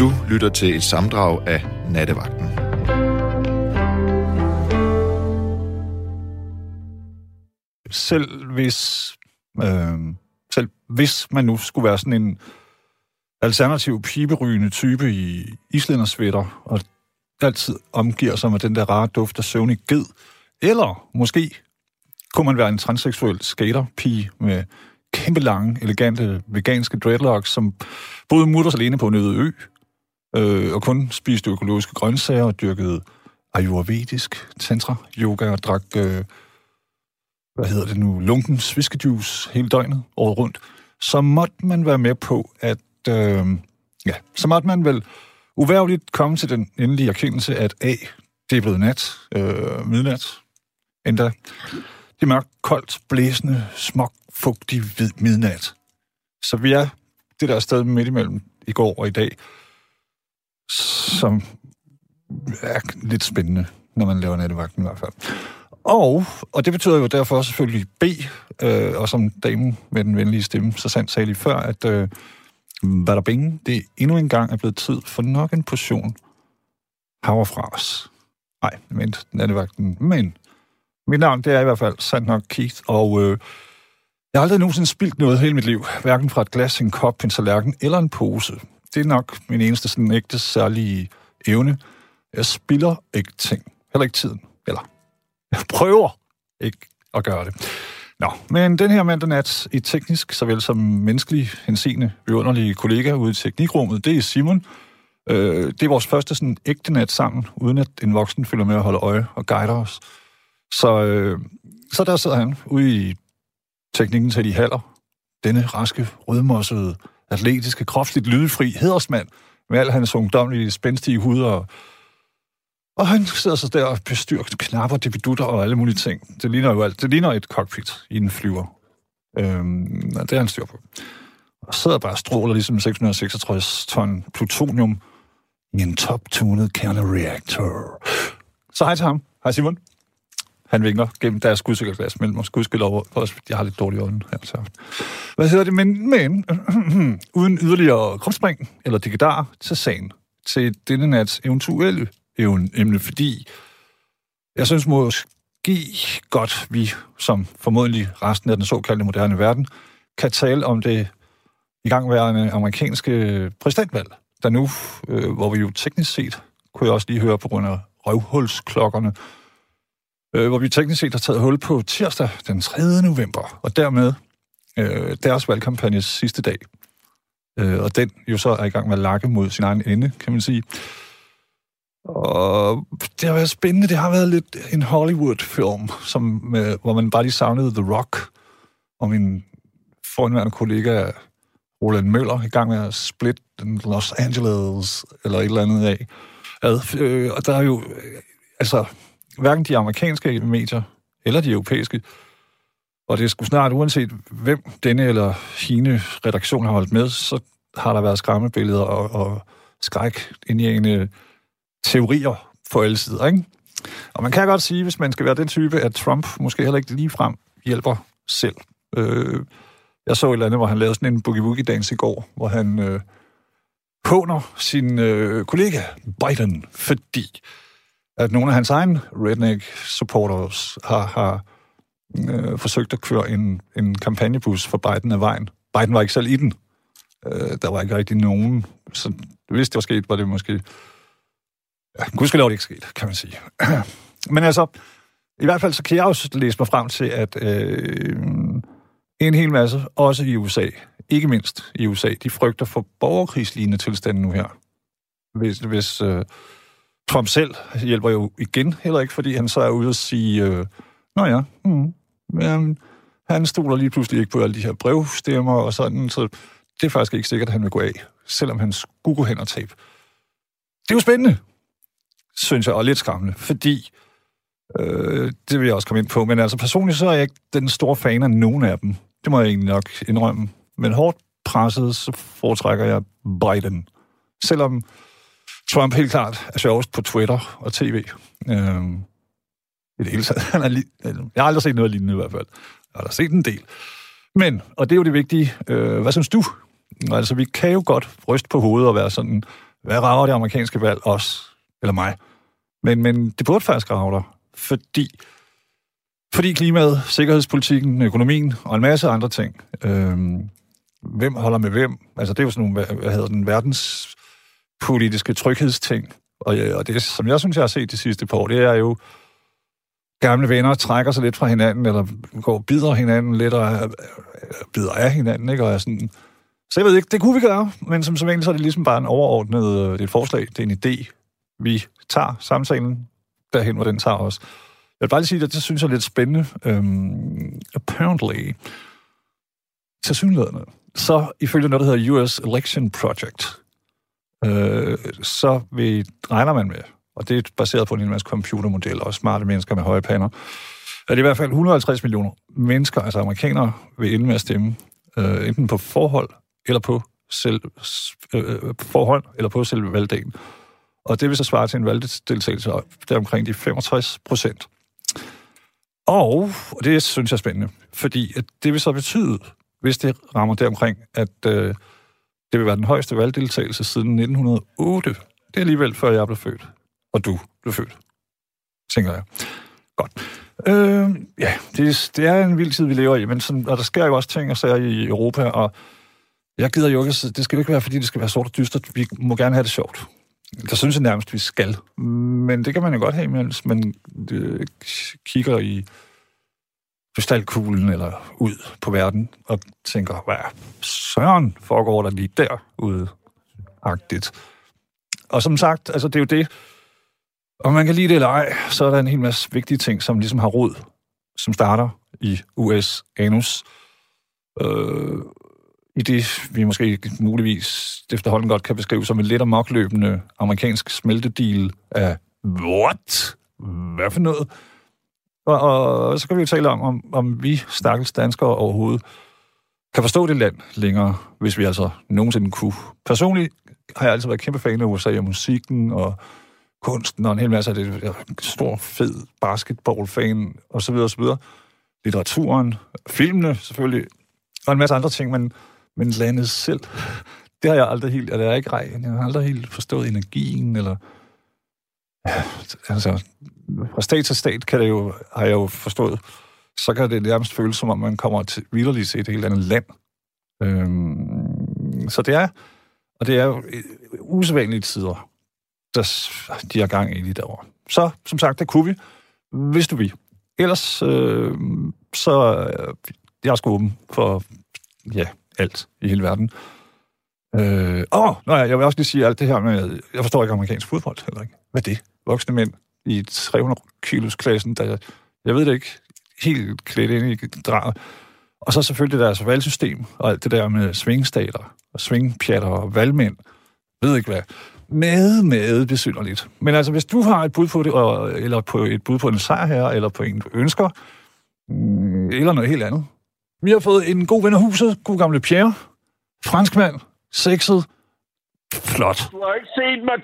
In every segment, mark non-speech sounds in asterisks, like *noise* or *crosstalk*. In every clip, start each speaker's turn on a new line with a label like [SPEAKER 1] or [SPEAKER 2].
[SPEAKER 1] Du lytter til et samdrag af Nattevagten.
[SPEAKER 2] Selv hvis, øh, selv hvis man nu skulle være sådan en alternativ piberygende type i islændersvætter, og altid omgiver sig med den der rare duft af søvnig ged, eller måske kunne man være en transseksuel skaterpige med kæmpe lange, elegante, veganske dreadlocks, som boede mutters alene på en øde ø, øh, og kun spiste økologiske grøntsager og dyrkede ayurvedisk tantra, yoga og drak, øh, hvad hedder det nu, lunken sviskejuice hele døgnet, året rundt, så måtte man være med på, at, øh, ja, så måtte man vel uværligt komme til den endelige erkendelse, at A, det er blevet nat, øh, midnat, endda. Det er mørkt, koldt, blæsende, smuk, fugtig, hvid midnat. Så vi er det der sted midt imellem i går og i dag, som er lidt spændende, når man laver nattevagten i hvert fald. Og, og det betyder jo derfor selvfølgelig B, øh, og som damen med den venlige stemme så sandt sagde lige før, at øh, der bing, det endnu en gang er blevet tid for nok en portion havrefras. Nej, men nattevagten. Men mit navn, det er i hvert fald sandt nok Keith, og øh, jeg har aldrig nogensinde spildt noget hele mit liv, hverken fra et glas, en kop, en tallerken eller en pose. Det er nok min eneste sådan ægte særlige evne. Jeg spiller ikke ting. Heller ikke tiden. Eller, jeg prøver ikke at gøre det. Nå, men den her mandag nat i teknisk, såvel som menneskelig henseende, underlige kollega ude i teknikrummet, det er Simon. Øh, det er vores første sådan ægte nat sammen, uden at en voksen følger med at holde øje og guider os. Så, øh, så der sidder han ude i teknikken til de haller. Denne raske, rødmossede, atletiske, kropsligt lydefri hedersmand med al hans ungdomlige, spændstige hud og og han sidder så der og bestyrer knapper, debidutter og alle mulige ting. Det ligner jo alt. Det ligner et cockpit i en flyver. Øhm, det er han styr på. Og sidder bare og stråler ligesom 666 ton plutonium i en top-tunet kernereaktor. Så hej til ham. Hej Simon. Han vinker gennem deres skudsikkerglas mellem os. over også jeg har lidt dårlige øjne her. Så. Hvad hedder det? Men, men *clears throat* uden yderligere kropspring eller digedar til sagen til denne nats eventuelle emne, fordi jeg synes måske godt, vi som formodentlig resten af den såkaldte moderne verden, kan tale om det igangværende amerikanske præsidentvalg, der nu, øh, hvor vi jo teknisk set, kunne jeg også lige høre på grund af røvhulsklokkerne, øh, hvor vi teknisk set har taget hul på tirsdag den 3. november, og dermed øh, deres valgkampagnes sidste dag. Øh, og den jo så er i gang med at lakke mod sin egen ende, kan man sige. Og det har været spændende. Det har været lidt en Hollywood-film, som, med, hvor man bare lige savnede The Rock. Og min forhenværende kollega Roland Møller i gang med at splitte Los Angeles eller et eller andet af. Ad, øh, og der er jo, øh, altså, hverken de amerikanske medier eller de europæiske, og det er sgu snart, uanset hvem denne eller hine redaktion har holdt med, så har der været skræmmebilleder og, og skræk indjægende øh, teorier for alle sider, ikke? Og man kan godt sige, hvis man skal være den type, at Trump måske heller ikke ligefrem hjælper selv. Øh, jeg så et eller andet, hvor han lavede sådan en boogie-woogie-dans i går, hvor han øh, håner sin øh, kollega Biden, fordi at nogle af hans egne redneck-supporters har, har øh, forsøgt at køre en, en kampagnebus for Biden af vejen. Biden var ikke selv i den. Øh, der var ikke rigtig nogen. Så hvis det var sket, var det måske Ja, gudskelov det ikke sket, kan man sige. *clears throat* Men altså, i hvert fald så kan jeg også læse mig frem til, at øh, en hel masse, også i USA, ikke mindst i USA, de frygter for borgerkrigslignende tilstande nu her. Hvis, hvis øh, Trump selv hjælper jo igen heller ikke, fordi han så er ude og sige, øh, nå ja, mm, men han stoler lige pludselig ikke på alle de her brevstemmer og sådan, så det er faktisk ikke sikkert, at han vil gå af, selvom han skulle gå hen og tabe. Det er jo spændende synes jeg, og lidt skræmmende, fordi, øh, det vil jeg også komme ind på, men altså personligt så er jeg ikke den store fan af nogen af dem. Det må jeg egentlig nok indrømme. Men hårdt presset, så foretrækker jeg Biden. Selvom Trump helt klart er sjovest på Twitter og tv. Øh, I det hele taget. Han er li- jeg har aldrig set noget lignende i hvert fald. Jeg har set en del. Men, og det er jo det vigtige, øh, hvad synes du? Altså, vi kan jo godt ryste på hovedet og være sådan, hvad rager det amerikanske valg os, eller mig? Men, men det burde faktisk rave dig, fordi, fordi klimaet, sikkerhedspolitikken, økonomien og en masse andre ting. Øh, hvem holder med hvem? Altså, det er jo sådan nogle, hvad, hvad hedder den, verdens politiske tryghedsting. Og, øh, og det, som jeg synes, jeg har set de sidste par år, det er jo, gamle venner trækker sig lidt fra hinanden, eller går og bider hinanden lidt, og øh, øh, bider af hinanden, ikke? Og er sådan... Så jeg ved ikke, det kunne vi gøre, men som, som egentlig så er det ligesom bare en overordnet det er et forslag, det er en idé. Vi tager samtalen derhen, hvor den tager os. Jeg vil bare lige sige, at det synes jeg er lidt spændende. Um, apparently, til synligheden, så ifølge noget, der hedder US Election Project, øh, så vi, regner man med, og det er baseret på en masse computermodeller og smarte mennesker med høje pander, at i hvert fald 150 millioner mennesker, altså amerikanere, vil ende med at stemme, øh, enten på forhold eller på selv, øh, øh forhold eller på selve valgdagen. Og det vil så svare til en valgdeltagelse der omkring de 65 procent. Og, og det synes jeg er spændende, fordi at det vil så betyde, hvis det rammer deromkring, at øh, det vil være den højeste valgdeltagelse siden 1908. Det er alligevel før jeg blev født og du blev født, tænker jeg. Godt. Øh, ja, det, det er en vild tid, vi lever i, men sådan, og der sker jo også ting og sager i Europa, og jeg gider jo ikke, det skal jo ikke være, fordi det skal være sort og dystert. Vi må gerne have det sjovt. Der synes jeg nærmest, vi skal. Men det kan man jo godt have, mens man øh, kigger i krystalkuglen eller ud på verden og tænker, hvad søren foregår der lige derude? Agtigt. Og som sagt, altså det er jo det, om man kan lide det eller ej, så er der en hel masse vigtige ting, som ligesom har rod, som starter i US anus. Øh, I det, vi måske muligvis efterhånden godt kan beskrive som en lidt amokløbende amerikansk smeltedeal af what? Hvad for noget? Og, og, og så kan vi jo tale om, om, om vi stakkels danskere overhovedet kan forstå det land længere, hvis vi altså nogensinde kunne. Personligt har jeg altid været kæmpe fan af USA og musikken og kunsten og en hel masse af det. Jeg er en stor, fed basketballfan, og så videre, og så videre. Litteraturen, filmene selvfølgelig, og en masse andre ting, men, men landet selv, det har jeg aldrig helt, eller jeg, ikke rej, jeg har aldrig helt forstået energien, eller ja, altså, fra stat til stat kan det jo, har jeg jo forstået, så kan det nærmest føles, som om man kommer til vidderligt til et helt andet land. Øhm, så det er, og det er jo øh, usædvanlige tider der, de har gang i lige derovre. Så, som sagt, det kunne vi, hvis du vil. Ellers, øh, så øh, jeg er sgu åben for, ja, alt i hele verden. Øh, åh, nå ja, jeg vil også lige sige alt det her med, jeg forstår ikke amerikansk fodbold heller ikke. Hvad er det? Voksne mænd i 300 kilos klassen, der, jeg ved det ikke, helt klædt ind i draget. Og så selvfølgelig deres valgsystem, og alt det der med svingstater, og svingpjatter og valgmænd. Ved ikke hvad meget, meget besynderligt. Men altså, hvis du har et bud på det, og, eller på et bud på en sejr her, eller på en, du ønsker, mm, eller noget helt andet. Vi har fået en god ven af huset, god gamle Pierre, franskmand, sexet, Flot.
[SPEAKER 3] Du har ikke set mig.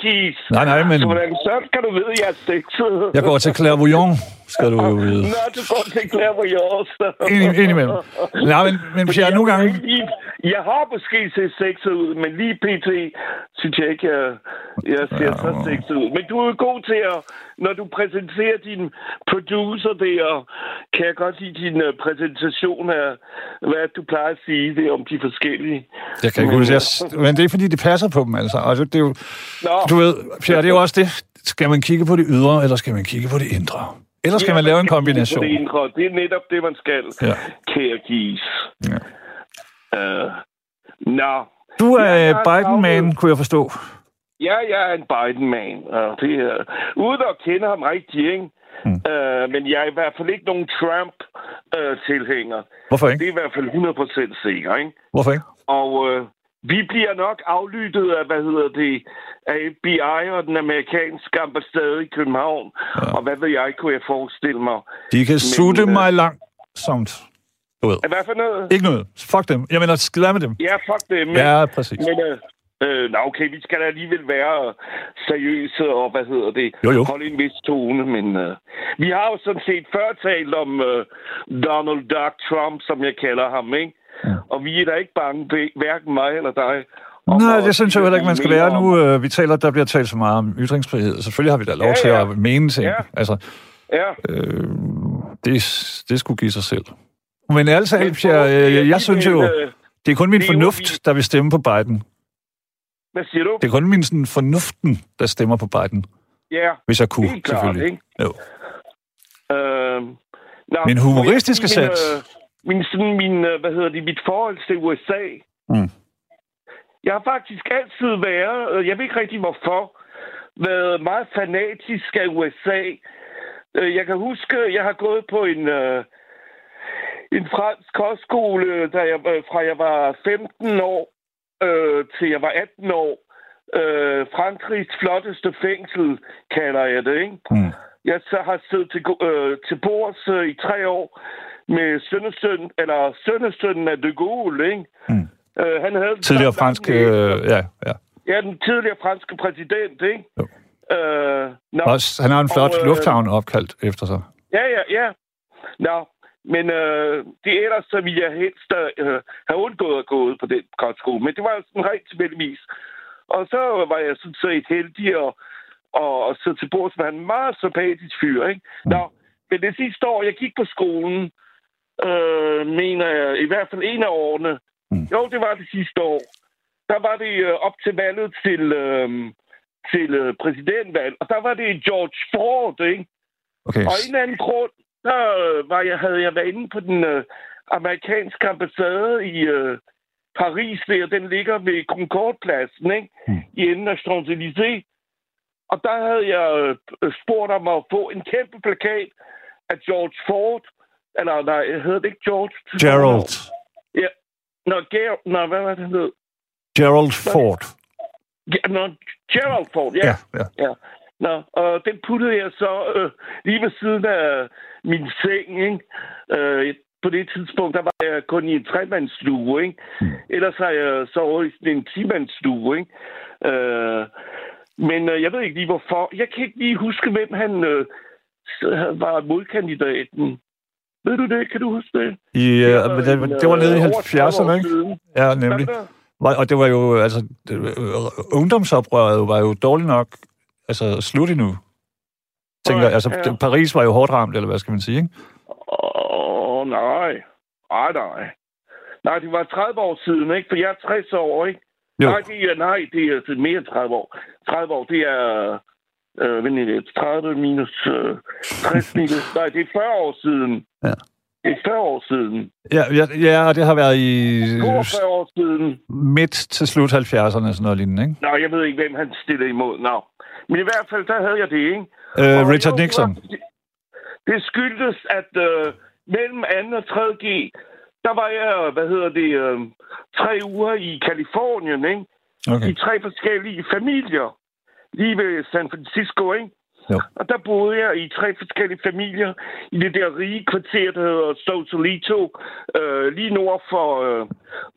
[SPEAKER 2] Nej, nej, men...
[SPEAKER 3] Så hvordan så kan du vide, at jeg er sexet?
[SPEAKER 2] Jeg går til *laughs* clairvoyant, skal du jo *laughs* vide.
[SPEAKER 3] Nå, du går til clairvoyant.
[SPEAKER 2] Ind, ind imellem. Nej, men, men Pierre, nogle gange...
[SPEAKER 3] Jeg har måske set sexet ud, men lige pt. synes jeg ikke, jeg, jeg ser ja, så sexet ud. Men du er god til at, når du præsenterer din producer der, kan jeg godt lide din uh, præsentation af, hvad du plejer at sige det om de forskellige.
[SPEAKER 2] Jeg kan ikke huske, men det er fordi, det passer på dem, altså. altså det er jo, Nå. du ved, Pierre, det er jo også det. Skal man kigge på det ydre, eller skal man kigge på det indre? Eller skal ja, man lave en kombination?
[SPEAKER 3] Det, er netop det, man skal, ja. kære Gis. Ja. Uh, Nå.
[SPEAKER 2] Du er ja, Biden-man, kunne jeg forstå.
[SPEAKER 3] Ja, jeg er en Biden-man. Uh, det er, uden at kende ham rigtig, ikke? Mm. Uh, men jeg er i hvert fald ikke nogen Trump-tilhænger. Uh,
[SPEAKER 2] Hvorfor ikke?
[SPEAKER 3] Det er i hvert fald 100% sikker, ikke?
[SPEAKER 2] Hvorfor ikke?
[SPEAKER 3] Og uh, vi bliver nok aflyttet af, hvad hedder det, af FBI og den amerikanske ambassade i København. Ja. Og hvad ved jeg, kunne jeg forestille mig.
[SPEAKER 2] De kan Men, sutte uh, mig langsomt. Du ved.
[SPEAKER 3] Hvad for noget?
[SPEAKER 2] Ikke noget. Fuck dem. Jeg mener, skid med dem.
[SPEAKER 3] Ja, fuck dem. Men,
[SPEAKER 2] ja, præcis.
[SPEAKER 3] Men, uh, Øh, nå, okay, vi skal da alligevel være seriøse og, hvad hedder det,
[SPEAKER 2] jo, jo.
[SPEAKER 3] holde en vis tone, men øh, vi har jo sådan set før talt om øh, Donald Duck Trump, som jeg kalder ham, ikke? Ja. Og vi er da ikke bange, hverken mig eller dig,
[SPEAKER 2] Nej, det synes jeg heller ikke, man skal være. Nu, øh, vi taler, der bliver talt så meget om ytringsfrihed. Selvfølgelig har vi da lov
[SPEAKER 3] Ja,
[SPEAKER 2] til
[SPEAKER 3] ja.
[SPEAKER 2] at mene ting.
[SPEAKER 3] Ja.
[SPEAKER 2] Altså,
[SPEAKER 3] Ja,
[SPEAKER 2] øh, det, det skulle give sig selv. Men altså,
[SPEAKER 3] Men
[SPEAKER 2] Pierre,
[SPEAKER 3] for-
[SPEAKER 2] øh, jeg synes jo,
[SPEAKER 3] øh,
[SPEAKER 2] det er kun min
[SPEAKER 3] det
[SPEAKER 2] fornuft, der vil stemme på Biden.
[SPEAKER 3] Hvad siger du?
[SPEAKER 2] Det er kun min sådan, fornuften, der stemmer på Biden.
[SPEAKER 3] Ja,
[SPEAKER 2] Hvis jeg kunne,
[SPEAKER 3] klart,
[SPEAKER 2] selvfølgelig.
[SPEAKER 3] ikke?
[SPEAKER 2] Jo.
[SPEAKER 3] Øh, nå,
[SPEAKER 2] Men humoristiske
[SPEAKER 3] jeg
[SPEAKER 2] sats.
[SPEAKER 3] Øh, min, sådan, min, øh, hvad hedder det, mit forhold til USA.
[SPEAKER 2] Mm.
[SPEAKER 3] Jeg har faktisk altid været, øh, jeg ved ikke rigtig hvorfor, været meget fanatisk af USA. Øh, Jeg kan huske, jeg har gået på en, øh, en fransk kostskole, da jeg, fra jeg var 15 år øh, til jeg var 18 år. Øh, Frankrigs flotteste fængsel, kalder jeg det, ikke?
[SPEAKER 2] Mm.
[SPEAKER 3] Jeg så har siddet til, øh, til bords øh, i tre år med sønnesøn, eller sønnesønnen af de Gaulle, ikke?
[SPEAKER 2] Mm.
[SPEAKER 3] Øh, han havde
[SPEAKER 2] Tidligere fransk... Øh, ja, ja.
[SPEAKER 3] Ja, den tidligere franske præsident, ikke?
[SPEAKER 2] Jo.
[SPEAKER 3] Øh, nå,
[SPEAKER 2] Også, han har en flot
[SPEAKER 3] Og, øh,
[SPEAKER 2] lufthavn opkaldt efter sig.
[SPEAKER 3] ja, ja, ja. Nå, men øh, det er ellers, så ville jeg helst øh, have undgået at gå ud på den kostskole. Men det var sådan rent tilfældigvis. Og så var jeg sådan set heldig at, at sidde til bords med en meget sympatisk fyr, ikke? Nå, men det sidste år, jeg gik på skolen, øh, mener jeg, i hvert fald en af årene,
[SPEAKER 2] Mm.
[SPEAKER 3] jo, det var det sidste år, der var det øh, op til valget til, øh, til øh, præsidentvalg, og der var det George Ford, ikke?
[SPEAKER 2] Okay.
[SPEAKER 3] Og en eller anden grund, der øh, var jeg, havde jeg været inde på den øh, amerikanske ambassade i øh, Paris, der den ligger ved Concorde-pladsen, ikke?
[SPEAKER 2] Mm.
[SPEAKER 3] I enden af Champs-Élysées. Og der havde jeg øh, spurgt om at få en kæmpe plakat af George Ford. Eller nej, hedder det ikke George?
[SPEAKER 2] Gerald.
[SPEAKER 3] Ja. Nå, Ger- Nå hvad var det, han hed?
[SPEAKER 2] Gerald Ford.
[SPEAKER 3] Ja, Nå, Gerald Ford, ja.
[SPEAKER 2] Ja, ja.
[SPEAKER 3] Ja. Nå, og den puttede jeg så øh, lige ved siden af min seng, ikke? Øh, på det tidspunkt, der var jeg kun i en tremandsstue, ikke?
[SPEAKER 2] Mm.
[SPEAKER 3] Ellers har jeg sovet i sådan en timandsstue, ikke? Øh, men øh, jeg ved ikke lige hvorfor. Jeg kan ikke lige huske, hvem han øh, var modkandidaten. Ved du det? Kan du huske det?
[SPEAKER 2] I, øh, men det, det var nede i
[SPEAKER 3] øh, over 30 år
[SPEAKER 2] 70'erne, ikke?
[SPEAKER 3] siden.
[SPEAKER 2] Ja, nemlig.
[SPEAKER 3] var det?
[SPEAKER 2] Var- Og det var jo, altså, det, øh, ungdomsoprøret var jo dårligt nok, altså, slut endnu. Tænker, altså,
[SPEAKER 3] ja.
[SPEAKER 2] det- Paris var jo hårdt ramt, eller hvad skal man sige, ikke?
[SPEAKER 3] Åh, oh, nej. Ej, nej. Nej, det var 30 år siden, ikke? For jeg er 60 år, ikke?
[SPEAKER 2] Jo.
[SPEAKER 3] Nej, det er, nej, det er er mere end 30 år. 30 år, det er... Øh, lidt. 30 minus øh, 60 minus... *laughs* nej, det er 40 år siden.
[SPEAKER 2] Ja.
[SPEAKER 3] Det er 40 år siden.
[SPEAKER 2] Ja, ja, ja, og det har været i
[SPEAKER 3] 42 år siden.
[SPEAKER 2] midt til slut 70'erne, sådan noget lignende, ikke?
[SPEAKER 3] Nå, jeg ved ikke, hvem han stillede imod. Nå. Men i hvert fald, der havde jeg det, ikke?
[SPEAKER 2] Øh,
[SPEAKER 3] Og
[SPEAKER 2] Richard Nixon.
[SPEAKER 3] Det, det skyldtes, at øh, mellem 2. og 3. G, der var jeg, hvad hedder det, øh, tre uger i Kalifornien, ikke?
[SPEAKER 2] Okay.
[SPEAKER 3] I tre forskellige familier. Lige ved San Francisco, ikke?
[SPEAKER 2] Jo.
[SPEAKER 3] Og der boede jeg i tre forskellige familier i det der rige kvarter, der hedder Sausalito, øh, lige nord for øh,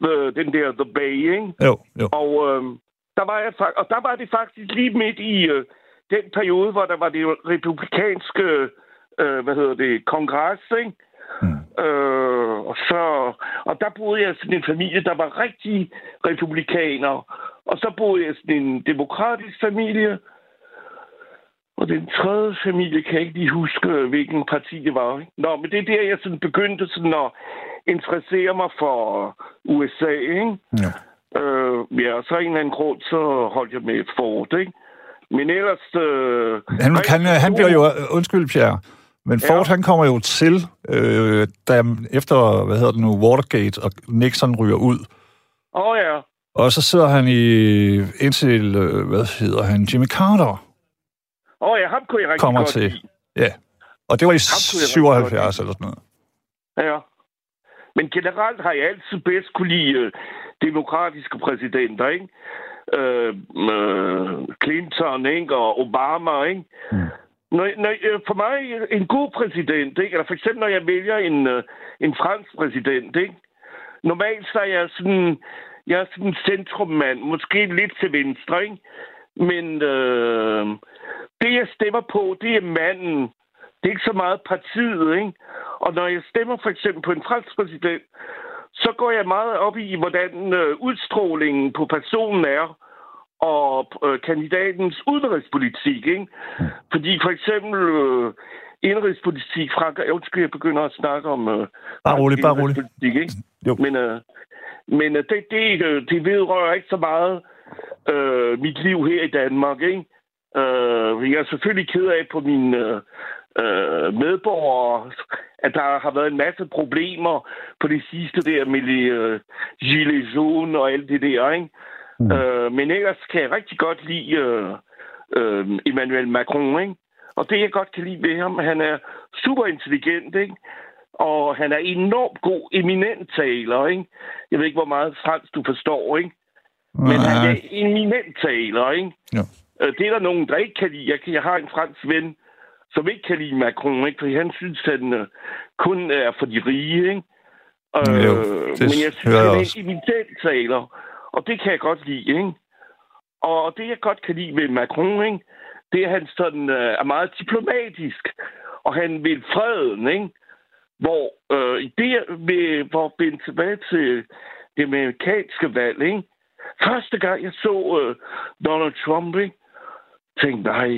[SPEAKER 3] the, den der The Bay, ikke?
[SPEAKER 2] Jo, jo.
[SPEAKER 3] Og, øh, der var jeg, og der var det faktisk lige midt i øh, den periode, hvor der var det republikanske, øh, hvad hedder det, kongres, ikke?
[SPEAKER 2] Mm.
[SPEAKER 3] Øh, og, så, og der boede jeg sådan en familie, der var rigtig republikaner. Og så boede jeg sådan en demokratisk familie. Og den tredje familie kan jeg ikke lige huske, hvilken parti det var. Nå, men det er der, jeg sådan begyndte sådan at interessere mig for USA, ikke?
[SPEAKER 2] Ja.
[SPEAKER 3] Øh, ja, og så en eller anden grund, så holdt jeg med Ford, ikke? Men ellers... Øh,
[SPEAKER 2] Han, han, han bliver jo... Undskyld, Pierre. Men Ford,
[SPEAKER 3] Ja.
[SPEAKER 2] han kommer jo til, øh, da, efter, hvad hedder det nu, Watergate, og Nixon ryger ud.
[SPEAKER 3] Åh oh, ja.
[SPEAKER 2] Og så sidder han i, indtil, øh, hvad hedder han, Jimmy Carter
[SPEAKER 3] Åh oh, ja, ham kunne jeg rigtig
[SPEAKER 2] kommer
[SPEAKER 3] godt
[SPEAKER 2] til.
[SPEAKER 3] lide.
[SPEAKER 2] Ja. Og det var i
[SPEAKER 3] Ham kunne jeg rigtig godt
[SPEAKER 2] 77 eller sådan noget.
[SPEAKER 3] Ja. Men generelt har jeg altid bedst kunne lide øh, demokratiske præsidenter, ikke? Øh, øh, Clinton, ikke? Og Obama, ikke?
[SPEAKER 2] Mm.
[SPEAKER 3] Når, når, øh, for mig, en god præsident, ikke? Eller for eksempel, når jeg vælger en, øh, en fransk præsident, ikke? Normalt så er jeg sådan, jeg er sådan en centrummand, måske lidt til venstre, ikke? Men øh, det, jeg stemmer på, det er manden. Det er ikke så meget partiet, ikke? Og når jeg stemmer for eksempel på en fransk præsident, så går jeg meget op i, hvordan øh, udstrålingen på personen er, og øh, kandidatens udenrigspolitik. Ikke? Fordi for eksempel øh, indrigspolitik, Frank, jeg undskyld, jeg begynder at snakke om... Øh,
[SPEAKER 2] bare roligt, bare roligt.
[SPEAKER 3] Ikke? Jo. Men, øh, men øh, det, det, øh, det vedrører ikke så meget øh, mit liv her i Danmark. Ikke? Øh, jeg er selvfølgelig ked af på mine øh, øh, medborgere, at der har været en masse problemer på det sidste der med øh, Gilles jaune og alt det der, ikke? Mm. Øh, men ellers kan jeg rigtig godt lide øh, øh, Emmanuel Macron, ikke? Og det, jeg godt kan lide ved ham, han er super intelligent, ikke? Og han er enormt god, eminent taler, ikke? Jeg ved ikke, hvor meget fransk du forstår, ikke? Men han er eminent taler, ikke? Ja. Øh, det er der nogen, der ikke kan lide. Jeg, jeg har en fransk ven, som ikke kan lide Macron, ikke? Fordi han synes, at han uh, kun er for de rige, ikke?
[SPEAKER 2] Jo,
[SPEAKER 3] det men jeg synes, han er en eminent taler, og det kan jeg godt lide, ikke? Og det, jeg godt kan lide ved Macron, ikke? det er, at han sådan, uh, er meget diplomatisk, og han vil freden, ikke? Hvor uh, det med, hvor ben tilbage til det amerikanske valg, ikke? Første gang, jeg så uh, Donald Trump, ikke? tænkte, nej,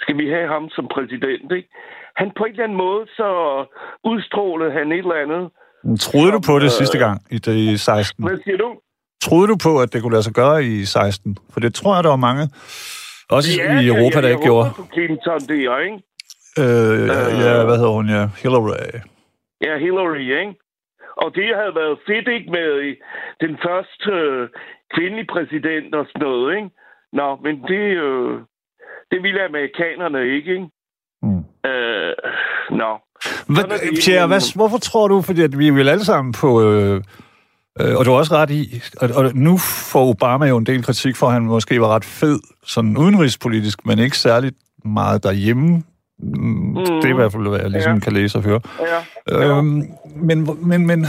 [SPEAKER 3] skal vi have ham som præsident, ikke? Han på en eller anden måde, så udstrålede han et eller andet.
[SPEAKER 2] Troede du på det øh, sidste gang i, i 16?
[SPEAKER 3] Hvad siger du?
[SPEAKER 2] Troede du på, at det kunne lade sig gøre i 16? For det tror jeg, der var mange, også ja, i Europa, ja, der ikke gjorde.
[SPEAKER 3] på Clinton, det er, ikke?
[SPEAKER 2] Øh, ja, øh, ja, hvad hedder hun, ja? Hillary.
[SPEAKER 3] Ja, Hillary, ikke? Og det havde været fedt, ikke, med den første øh, kvindelige præsident og sådan noget, ikke? Nå, men det, øh, det ville amerikanerne ikke, ikke? Mm. Øh, nå.
[SPEAKER 2] Hvad, Pierre, hvad, hvorfor tror du, fordi at vi vel alle sammen på... Øh, øh, og du har også ret i, og, og nu får Obama jo en del kritik for, at han måske var ret fed, sådan udenrigspolitisk, men ikke særligt meget derhjemme. Mm. mm. Det er i hvert fald, hvad jeg ligesom ja. kan læse og høre. Ja. Ja. Øhm, men, men, men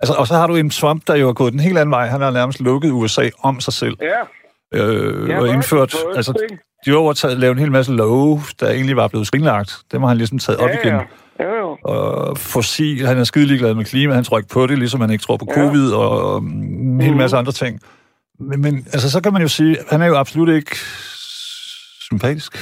[SPEAKER 2] Altså, og så har du en Trump, der jo er gået den helt anden vej. Han har nærmest lukket USA om sig selv.
[SPEAKER 3] Ja.
[SPEAKER 2] Øh, ja, og indført... Altså, de har overtaget, lavet en hel masse love, der egentlig var blevet skrinlagt. Dem har han ligesom taget ja, op igen. Ja. Ja, jo. Og fossil, han er skide glad med klima, han tror ikke på det, ligesom han ikke tror på ja. covid og en hel masse mm. andre ting. Men, men altså, så kan man jo sige, han er jo absolut ikke sympatisk.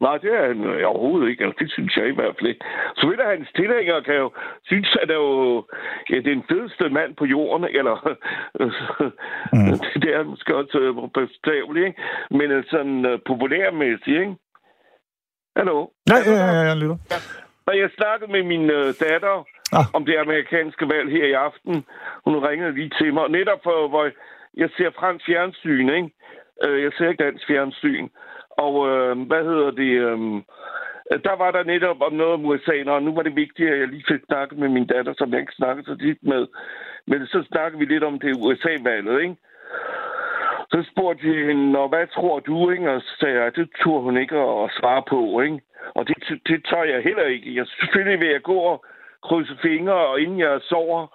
[SPEAKER 3] Nej, det er han øh, overhovedet ikke. Altså, det synes jeg i hvert fald ikke. Så vidt hans tilhængere kan jo synes, at er jo ja, den fedeste mand på jorden, eller mm. *laughs* det er måske også bogstaveligt, ikke? Men øh, sådan uh, populærmæssigt, ikke? Hallo?
[SPEAKER 2] Nej, ja, ja, ja, ja, lytter. Ja.
[SPEAKER 3] Jeg snakkede med min uh, datter ah. om det amerikanske valg her i aften. Hun ringede lige til mig, netop for, hvor jeg ser fransk fjernsyn, ikke? Uh, jeg ser ikke dansk fjernsyn. Og øh, hvad hedder det? Øh, der var der netop om noget om USA, og nu var det vigtigt, at jeg lige fik snakket med min datter, som jeg ikke snakkede så tit med. Men så snakkede vi lidt om det USA-valget, ikke? Så spurgte de hende, og hvad tror du, ikke? Og så sagde jeg, det turde hun ikke at svare på, ikke? Og det, det tør jeg heller ikke. Jeg selvfølgelig vil jeg gå og krydse fingre, og inden jeg sover,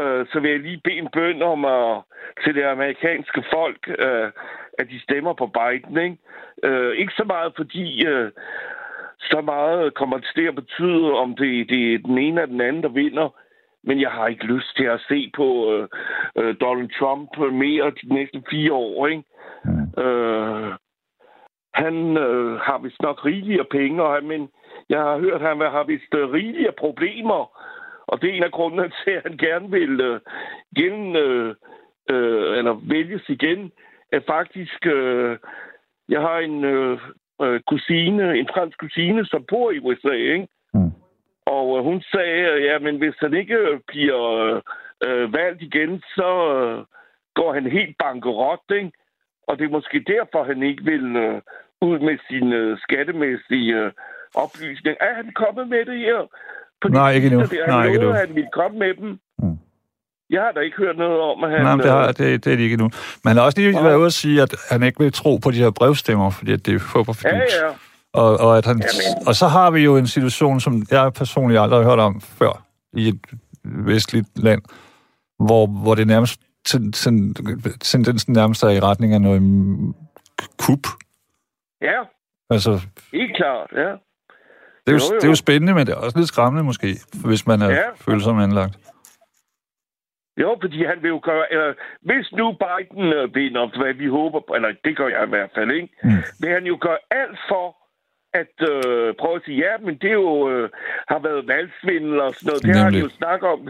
[SPEAKER 3] øh, så vil jeg lige bede en bøn om at, til det amerikanske folk, øh, at de stemmer på Biden, ikke? Øh, ikke så meget, fordi øh, så meget kommer det til at betyde, om det, det er den ene eller den anden, der vinder. Men jeg har ikke lyst til at se på øh, øh, Donald Trump mere de næste fire år. Ikke? Mm. Øh, han øh, har vist nok rigelige penge, og, men jeg har hørt, at han har vist øh, rigelige problemer. Og det er en af grundene *laughs* til, at han gerne vil øh, gen, øh, øh, eller vælges igen, at faktisk øh, jeg har en øh, øh, kusine, en fransk kusine, som bor i USA, ikke? Og øh, hun sagde, at ja, men hvis han ikke bliver øh, valgt igen, så øh, går han helt bankerot, ikke? Og det er måske derfor, han ikke vil øh, ud med sin øh, skattemæssige øh, oplysning. Er han kommet med det her?
[SPEAKER 2] På Nej, ikke endnu. Nej, ikke endnu.
[SPEAKER 3] Han ville komme med dem. Mm. Jeg har da ikke hørt noget om, at han...
[SPEAKER 2] Nej, det, har, det, det er det ikke nu. Men han har også lige været ude at sige, at han ikke vil tro på de her brevstemmer, fordi det er for Ja, ja. Og, og, at han, Jamen. og så har vi jo en situation, som jeg personligt aldrig har hørt om før i et vestligt land, hvor, hvor det nærmest tendensen nærmest er i retning af noget kup.
[SPEAKER 3] Ja.
[SPEAKER 2] Altså...
[SPEAKER 3] Helt klart, ja.
[SPEAKER 2] Det er jo,
[SPEAKER 3] Jo, jo.
[SPEAKER 2] det er jo spændende, men det er også lidt skræmmende måske, hvis man er
[SPEAKER 3] Ja.
[SPEAKER 2] følsom anlagt.
[SPEAKER 3] Jo, fordi han vil jo gøre... Eller, hvis nu Biden øh, vinder, hvad vi håber på, eller det gør jeg i hvert fald, ikke?
[SPEAKER 2] Mm.
[SPEAKER 3] vil han jo gøre alt for at øh, prøve at sige, ja, men det jo øh, har været valgsvindel og sådan noget. Det har han
[SPEAKER 2] Nemlig.
[SPEAKER 3] jo snakket om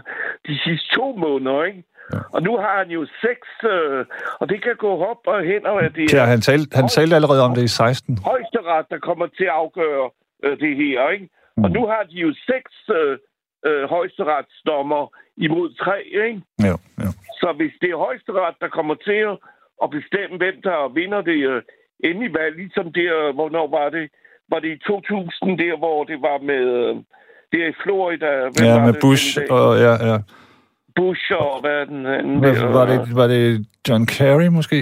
[SPEAKER 3] de sidste to måneder, ikke?
[SPEAKER 2] Ja.
[SPEAKER 3] Og nu har han jo seks, øh, og det kan gå op og hen, og at det
[SPEAKER 2] Ja, han talte, han talte allerede om det i 16.
[SPEAKER 3] højesteret, der kommer til at afgøre øh, det her, ikke? Mm. Og nu har de jo seks øh, øh, højesteretsdommer imod tre, ikke?
[SPEAKER 2] Ja, ja.
[SPEAKER 3] Så hvis det er højesteret, der kommer til at- at bestemme, hvem der vinder det øh, endelige valg, ligesom det, øh, hvornår var det? Var det i 2000, der hvor det var med... Øh, det er i Florida. Hvem
[SPEAKER 2] ja
[SPEAKER 3] var
[SPEAKER 2] med
[SPEAKER 3] det
[SPEAKER 2] Bush og ja, ja.
[SPEAKER 3] Bush og hvad den anden
[SPEAKER 2] Hvad,
[SPEAKER 3] der?
[SPEAKER 2] var, det, var det John Kerry måske?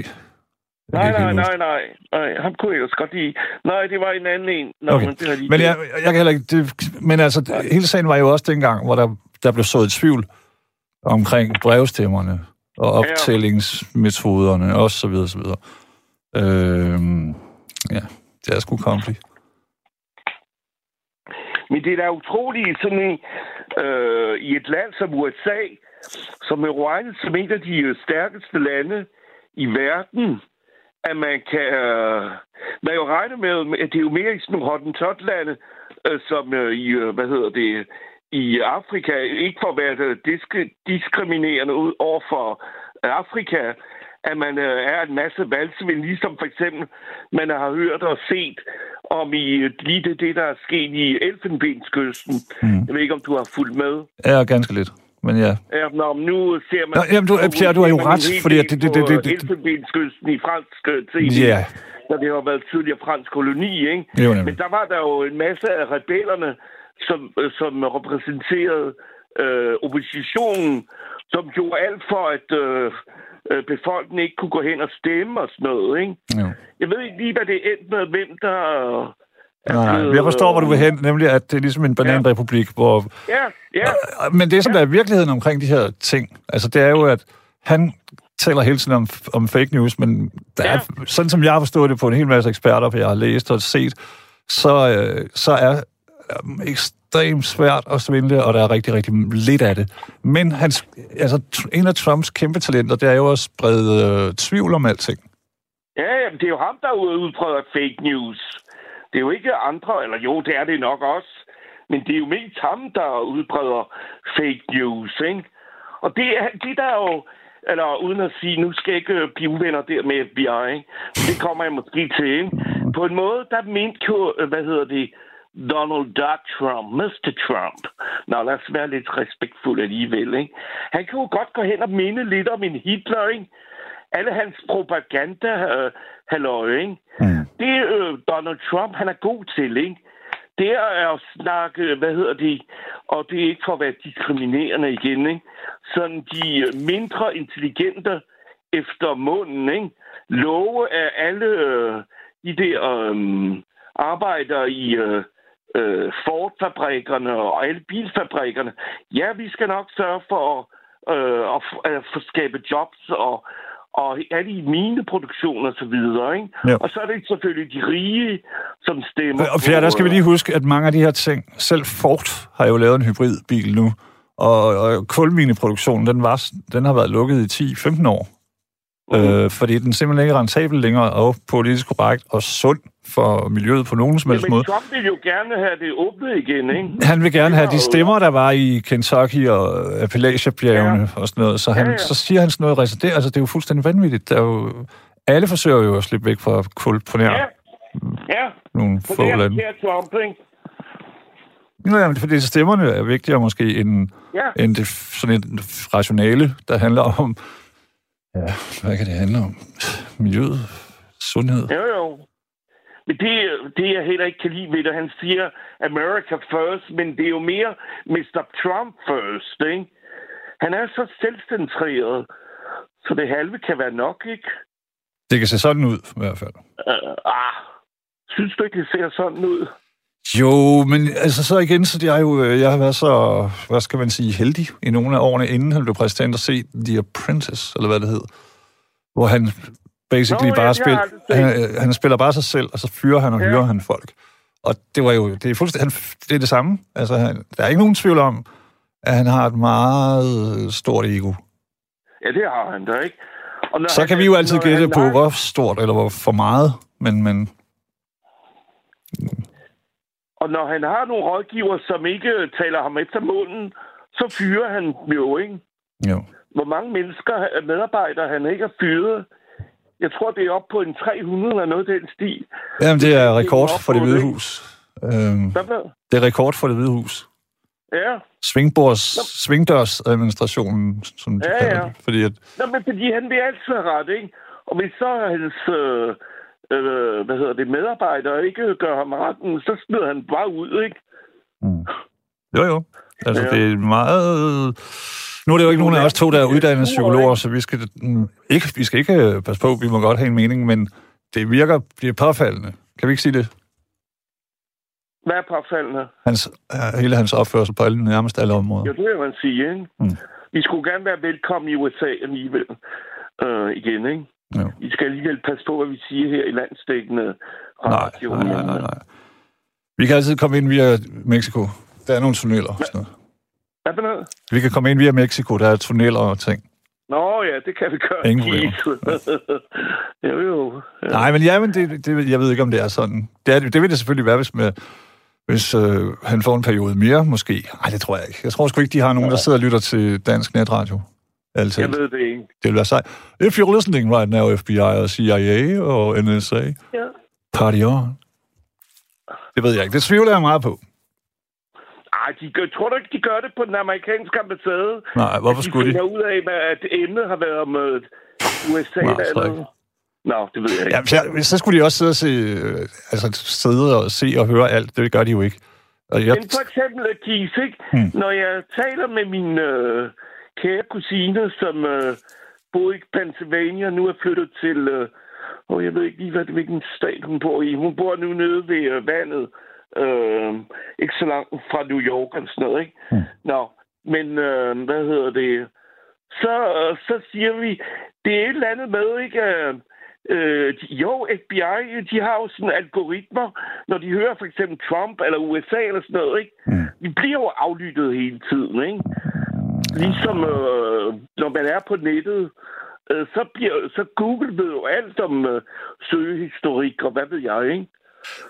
[SPEAKER 3] Nej, nej, nej, nej, nej. Ham kunne jeg også godt lide. Nej, det var en anden en. Nå,
[SPEAKER 2] Okay.
[SPEAKER 3] men det de
[SPEAKER 2] Men jeg, jeg kan heller ikke... Det, men altså, hele sagen var jo også dengang, hvor der, der blev sået tvivl omkring brevstemmerne og optællingsmetoderne og så videre, så videre. Øhm, ja, det er sgu kompli.
[SPEAKER 3] Men det er da utroligt sådan en, øh, i et land som USA, som er regnet som et af de øh, stærkeste lande i verden, at man kan... Øh, man jo regner med, at det er jo mere i sådan nogle hottentot-lande, øh, som øh, i, øh, hvad hedder det, i Afrika, ikke for at være disk- diskriminerende ud over for Afrika, at man øh, er en masse valgsvind, ligesom for eksempel, man har hørt og set om i øh, lige det, det der er sket i Elfenbenskysten. Mm. Jeg ved ikke, om du har fulgt med.
[SPEAKER 2] Ja, ganske lidt. Men ja.
[SPEAKER 3] Ja, nå, men nu ser man...
[SPEAKER 2] Nå, jamen, du- Pierre, du har jo ret, fordi det- det- det- det-
[SPEAKER 3] øh,
[SPEAKER 2] det-
[SPEAKER 3] Elfenbenskysten i fransk øh, tv,
[SPEAKER 2] Ja.
[SPEAKER 3] når det har været tidligere fransk koloni, ikke?
[SPEAKER 2] Jo.
[SPEAKER 3] Men der var der jo en masse af rebellerne, som, øh, som repræsenterede øh, oppositionen, som gjorde alt for, at øh, øh, befolkningen ikke kunne gå hen og stemme og sådan noget, ikke?
[SPEAKER 2] Jo.
[SPEAKER 3] Jeg ved ikke lige, hvad det endte med, hvem der... er
[SPEAKER 2] Nej,
[SPEAKER 3] blevet,
[SPEAKER 2] Jeg forstår, hvor du vil
[SPEAKER 3] øh,
[SPEAKER 2] hen, nemlig at det er ligesom en bananrepublik, hvor
[SPEAKER 3] Ja, ja.
[SPEAKER 2] Men det, som der er virkeligheden omkring de her ting, altså det er jo, at han taler hele tiden om, om fake news, men der er, sådan som jeg har forstået det på en hel masse eksperter, for jeg har læst og set, så, øh, så er øhm, ekstremt svært at svindle, og der er rigtig, rigtig lidt af det. Men hans, altså, en af Trumps kæmpe talenter, det er jo at sprede øh, tvivl om alting.
[SPEAKER 3] Ja, jamen, det er jo ham, der udprøver fake news. Det er jo ikke andre, eller jo, det er det nok også. Men det er jo mest ham, der udbreder fake news, ikke? Og det er det, der er jo... Eller uden at sige, nu skal jeg ikke øh, blive uvenner der med FBI, ikke? Det kommer jeg måske til, ikke? På en måde, der mente øh, hvad hedder det, Donald Duck Trump, Mr. Trump. Nå, lad os være lidt respektfulde alligevel, ikke? Han kan jo godt gå hen og minde lidt om en Hitler, ikke? alle hans propaganda øh, halløj, ikke?
[SPEAKER 2] Mm.
[SPEAKER 3] Det øh, Donald Trump, han er god til, ikke? Det er at snakke, hvad hedder det, og det er ikke for at være diskriminerende igen, ikke? Sådan de mindre intelligente efter munden, ikke? Love af alle øh, de der øh, arbejder i øh, øh, Ford-fabrikkerne og alle bilfabrikkerne. Ja, vi skal nok sørge for øh, at, at skabe jobs og, og alle i mineproduktion og så videre, ikke?
[SPEAKER 2] Ja.
[SPEAKER 3] Og så er det selvfølgelig de rige, som stemmer.
[SPEAKER 2] Og Pierre, der skal vi
[SPEAKER 3] øh,
[SPEAKER 2] lige huske, at mange af de her ting, selv Ford har jo lavet en hybridbil nu, og, og kulmineproduktionen, den, var, den har været lukket i 10-15 år.
[SPEAKER 3] Mhm.
[SPEAKER 2] Øh, fordi den simpelthen ikke er rentabel længere, og politisk korrekt og sund for miljøet på nogen som helst
[SPEAKER 3] Men
[SPEAKER 2] måde.
[SPEAKER 3] Trump vil jo gerne have det åbnet igen, ikke?
[SPEAKER 2] Han vil gerne have de stemmer, der var i Kentucky og Appalachia-bjergene ja. og sådan noget. Så, han,
[SPEAKER 3] Ja, ja.
[SPEAKER 2] så siger han sådan noget resident. Altså, det er jo fuldstændig vanvittigt. Der er jo, alle forsøger jo at slippe væk fra kul på nær
[SPEAKER 3] Ja, ja.
[SPEAKER 2] nogle få
[SPEAKER 3] det er,
[SPEAKER 2] lande.
[SPEAKER 3] det er Trump, ikke?
[SPEAKER 2] Nå, jamen, fordi stemmerne er vigtigere måske end,
[SPEAKER 3] Ja.
[SPEAKER 2] end det sådan et rationale, der handler om... Ja, hvad kan det handle om? Miljøet? Sundhed?
[SPEAKER 3] Jo, jo. Men det, det, jeg heller ikke kan lide ved det, han siger America first, men det er jo mere Mr. Trump first, ikke? Han er så selvcentreret, så det halve kan være nok, ikke?
[SPEAKER 2] Det kan se sådan ud, i hvert fald.
[SPEAKER 3] Uh, ah, synes du ikke, det ser sådan ud?
[SPEAKER 2] Jo, men altså så igen, så jeg, er jo, øh, jeg har været så, hvad skal man sige, heldig i nogle af årene, inden han blev præsident, at se The Apprentice, eller hvad det hed, hvor han basically
[SPEAKER 3] Nå,
[SPEAKER 2] bare
[SPEAKER 3] jeg aldrig
[SPEAKER 2] han, øh, han spiller bare sig selv, og så fyrer han og
[SPEAKER 3] Ja.
[SPEAKER 2] hyrer han folk. Og det var jo, det er fuldstændig, han, det er det samme. Altså, han, der er ikke nogen tvivl om, at han har et meget stort ego.
[SPEAKER 3] Ja, det har han da, ikke? Og når
[SPEAKER 2] Så
[SPEAKER 3] han-
[SPEAKER 2] kan vi jo altid gætte på, hvor stort eller hvor for meget, men, men
[SPEAKER 3] Og når han har nogle rådgiver, som ikke taler ham efter munden, så fyrer han jo, ikke?
[SPEAKER 2] jo.
[SPEAKER 3] Hvor mange mennesker, medarbejdere, han ikke har fyret. Jeg tror, det er op på en 300 eller noget den stil.
[SPEAKER 2] Jamen, det er rekord for det hvide hus. Øhm, det er rekord for det hvide hus.
[SPEAKER 3] Ja.
[SPEAKER 2] Svingbords, svingdørsadministrationen, som de
[SPEAKER 3] Ja,
[SPEAKER 2] kalder
[SPEAKER 3] ja.
[SPEAKER 2] det. Fordi at,
[SPEAKER 3] Nå, men fordi han vil altid have ret, ikke? Og hvis så hans, øh, øh, hvad hedder det, medarbejdere ikke gør ham retten, så smider han bare ud, ikke?
[SPEAKER 2] jo, jo. Altså,
[SPEAKER 3] Ja.
[SPEAKER 2] det er meget... Nu er det jo ikke nogen af os to, der er uddannede psykologer, så vi skal, mm, ikke, vi skal ikke øh, passe på, vi må godt have en mening, men det virker, det er påfaldende. Kan vi ikke sige det?
[SPEAKER 3] Hvad er påfaldende?
[SPEAKER 2] Hans, øh, hele hans opførsel på alle, nærmest alle områder.
[SPEAKER 3] Ja, det vil man sige, ikke?
[SPEAKER 2] Mm.
[SPEAKER 3] Vi skulle gerne være velkommen i USA alligevel. Øh, igen, ikke?
[SPEAKER 2] Jo.
[SPEAKER 3] Vi skal alligevel passe på, hvad vi siger her i landstækkende radio.
[SPEAKER 2] nej, nej, nej, nej. Vi kan altid komme ind via Mexico. Der er nogle tunneller og sådan noget.
[SPEAKER 3] Hvad for noget?
[SPEAKER 2] Vi kan komme ind via Mexico, der er tunneller og ting.
[SPEAKER 3] Nå ja, det kan vi gøre.
[SPEAKER 2] Ingen
[SPEAKER 3] Keith. *laughs* jo, jo. Ja.
[SPEAKER 2] Nej, men ja, men det, det, jeg ved ikke, om det er sådan. Det, er, det vil det selvfølgelig være, hvis, med, hvis øh, han får en periode mere, måske. Nej, det tror jeg ikke. Jeg tror sgu ikke, de har nogen, der sidder og lytter til dansk netradio. Altid.
[SPEAKER 3] Jeg ved det ikke.
[SPEAKER 2] Det vil være sej. If you're listening right now, FBI og CIA og NSA,
[SPEAKER 3] Ja.
[SPEAKER 2] party on. Det ved jeg ikke. Det tvivler jeg meget på.
[SPEAKER 3] Ej, de gør, tror du ikke, de gør det på den amerikanske ambassade?
[SPEAKER 2] Nej, hvorfor
[SPEAKER 3] de
[SPEAKER 2] skulle de?
[SPEAKER 3] finder ud af, at emnet har været om øh, USA
[SPEAKER 2] Nej,
[SPEAKER 3] eller andet. Nå, det ved jeg ikke.
[SPEAKER 2] Ja, så, skulle de også sidde og se, øh, altså sidde og se og høre alt. Det gør de jo ikke. Og jeg,
[SPEAKER 3] Men for eksempel, Kies, ikke?
[SPEAKER 2] Hmm.
[SPEAKER 3] når jeg taler med min øh, kære kusine, som øh, bor i Pennsylvania, nu er flyttet til, øh, og jeg ved ikke lige, hvad, hvilken stat hun bor i. Hun bor nu nede ved øh, vandet, øh, ikke så langt fra New York og sådan noget, ikke?
[SPEAKER 2] Hmm.
[SPEAKER 3] Nå, men øh, hvad hedder det? Så, øh, så siger vi, det er et eller andet med, ikke? Øh, Øh, de, jo, FBI, de har jo sådan algoritmer, når de hører for eksempel Trump eller USA eller sådan noget, ikke?
[SPEAKER 2] Mm.
[SPEAKER 3] Vi bliver jo aflyttet hele tiden, ikke? Ligesom øh, når man er på nettet, øh, så, bliver, så Google ved jo alt om øh, søgehistorik og hvad ved jeg, ikke?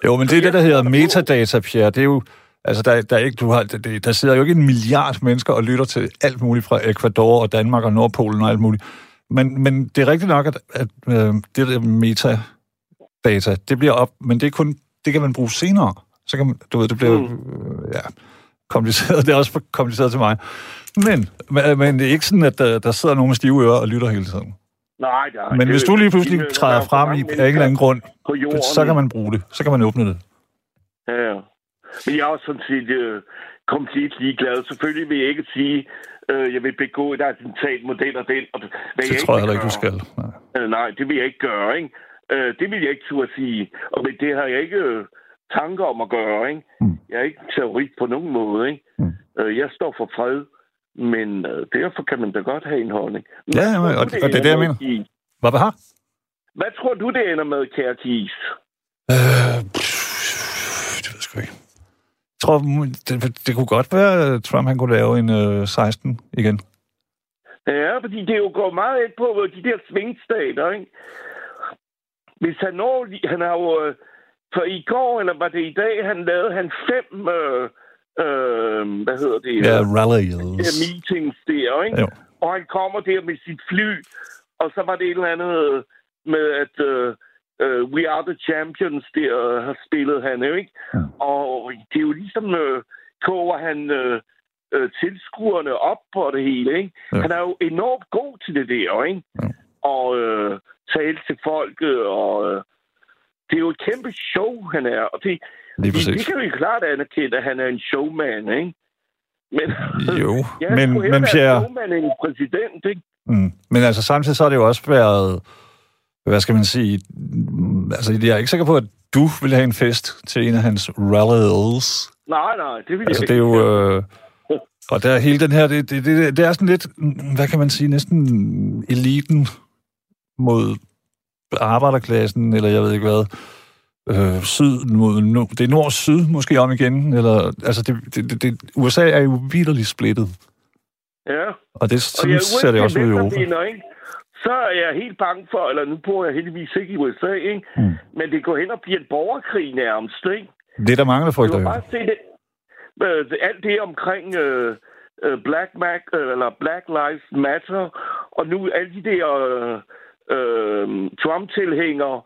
[SPEAKER 2] Jo, men det er det, der hedder metadata, Pierre. Det er jo... Altså, der, der, er ikke, du har, der, der sidder jo ikke en milliard mennesker og lytter til alt muligt fra Ecuador og Danmark og Nordpolen og alt muligt. Men, men det er rigtigt nok, at, at øh, det der metadata, det bliver op, men det, er kun, det kan man bruge senere. Så kan man, du ved, det bliver
[SPEAKER 3] Mm.
[SPEAKER 2] øh, ja, kompliceret. *laughs* Det er også kompliceret til mig. Men, men, det er ikke sådan, at der, der sidder nogen med stive ører og lytter hele tiden.
[SPEAKER 3] Nej, nej.
[SPEAKER 2] Men
[SPEAKER 3] det-
[SPEAKER 2] hvis du lige
[SPEAKER 3] det-
[SPEAKER 2] pludselig
[SPEAKER 3] der er
[SPEAKER 2] træder
[SPEAKER 3] for
[SPEAKER 2] frem i en eller anden grund,
[SPEAKER 3] jorden,
[SPEAKER 2] så kan man bruge det. Så kan man åbne det.
[SPEAKER 3] Ja. Men jeg er også sådan set øh, komplet ligeglad. Selvfølgelig vil jeg ikke sige, øh, jeg vil begå et attentat mod den og den. Og, hvad
[SPEAKER 2] Det
[SPEAKER 3] jeg
[SPEAKER 2] tror jeg heller ikke, du skal. Nej.
[SPEAKER 3] Øh, nej, det vil jeg ikke gøre, ikke? Øh, det vil jeg ikke turde sige. Og men det har jeg ikke øh, tanker om at gøre, ikke?
[SPEAKER 2] Mm.
[SPEAKER 3] Jeg er ikke terrorist på nogen måde, ikke?
[SPEAKER 2] Mm.
[SPEAKER 3] Øh, jeg står for fred, men øh, derfor kan man da godt have en holdning.
[SPEAKER 2] Ja,
[SPEAKER 3] Hvad
[SPEAKER 2] ja,
[SPEAKER 3] tror
[SPEAKER 2] og-
[SPEAKER 3] du,
[SPEAKER 2] og det er det, jeg mener.
[SPEAKER 3] Keith?
[SPEAKER 2] Hvad, hvad?
[SPEAKER 3] Hvad tror du, det ender med, kære Kies?
[SPEAKER 2] Øh, pff, det ved jeg sgu ikke. Jeg tror, det, det kunne godt være, at Trump han kunne lave en øh, 16 igen.
[SPEAKER 3] Ja, fordi det jo går meget ind på de der svingstater, ikke? Hvis han når... Han har jo... øh, For i går, eller var det i dag, han lavede han fem... Øh, øh, hvad hedder det?
[SPEAKER 2] Ja,
[SPEAKER 3] øh,
[SPEAKER 2] rallies.
[SPEAKER 3] meetings der, ikke?
[SPEAKER 2] Jo.
[SPEAKER 3] Og han kommer der med sit fly, og så var det et eller andet med, at øh, øh, We Are The Champions, der har spillet han, ikke?
[SPEAKER 2] Mm.
[SPEAKER 3] Og det er jo ligesom, øh, koger han øh, øh, tilskuerne op på det hele, ikke?
[SPEAKER 2] Ja.
[SPEAKER 3] Han er jo enormt god til det der, ikke?
[SPEAKER 2] Ja.
[SPEAKER 3] Og øh, tale til folket, og øh, det er jo et kæmpe show, han er. Og det,
[SPEAKER 2] Lige
[SPEAKER 3] vi, vi
[SPEAKER 2] præcis.
[SPEAKER 3] kan jo klart anerkende, at han er en showman, ikke? Men,
[SPEAKER 2] Jo, *laughs*
[SPEAKER 3] Ja,
[SPEAKER 2] men, men Pierre...
[SPEAKER 3] showman end en præsident, ikke?
[SPEAKER 2] Mm. Men altså samtidig så har det jo også været, hvad skal man sige, mm, altså jeg er ikke sikker på, at du vil have en fest til en af hans rallies.
[SPEAKER 3] Nej, nej, det vil
[SPEAKER 2] Altså
[SPEAKER 3] jeg
[SPEAKER 2] det er
[SPEAKER 3] ikke.
[SPEAKER 2] jo... Øh, og der er hele den her, det, det, det, det er sådan lidt, mm, hvad kan man sige, næsten eliten mod arbejderklassen, eller jeg ved ikke hvad. Øh, syd mod nord. Det er nord-syd måske om igen. Eller, altså, det, det, det, USA er jo vidderligt splittet.
[SPEAKER 3] Ja.
[SPEAKER 2] Og det, sådan og ser det også ud i Europa.
[SPEAKER 3] Ikke? Så er jeg helt bange for, eller nu bor jeg heldigvis ikke i USA, ikke? Mm. men det går hen og bliver en borgerkrig nærmest. Ikke?
[SPEAKER 2] Det er der mange, der frygter.
[SPEAKER 3] Du bare se det. Øh, alt det omkring øh, øh, Black, Mac, øh, eller Black Lives Matter, og nu alle de der øh, øh, Trump-tilhængere,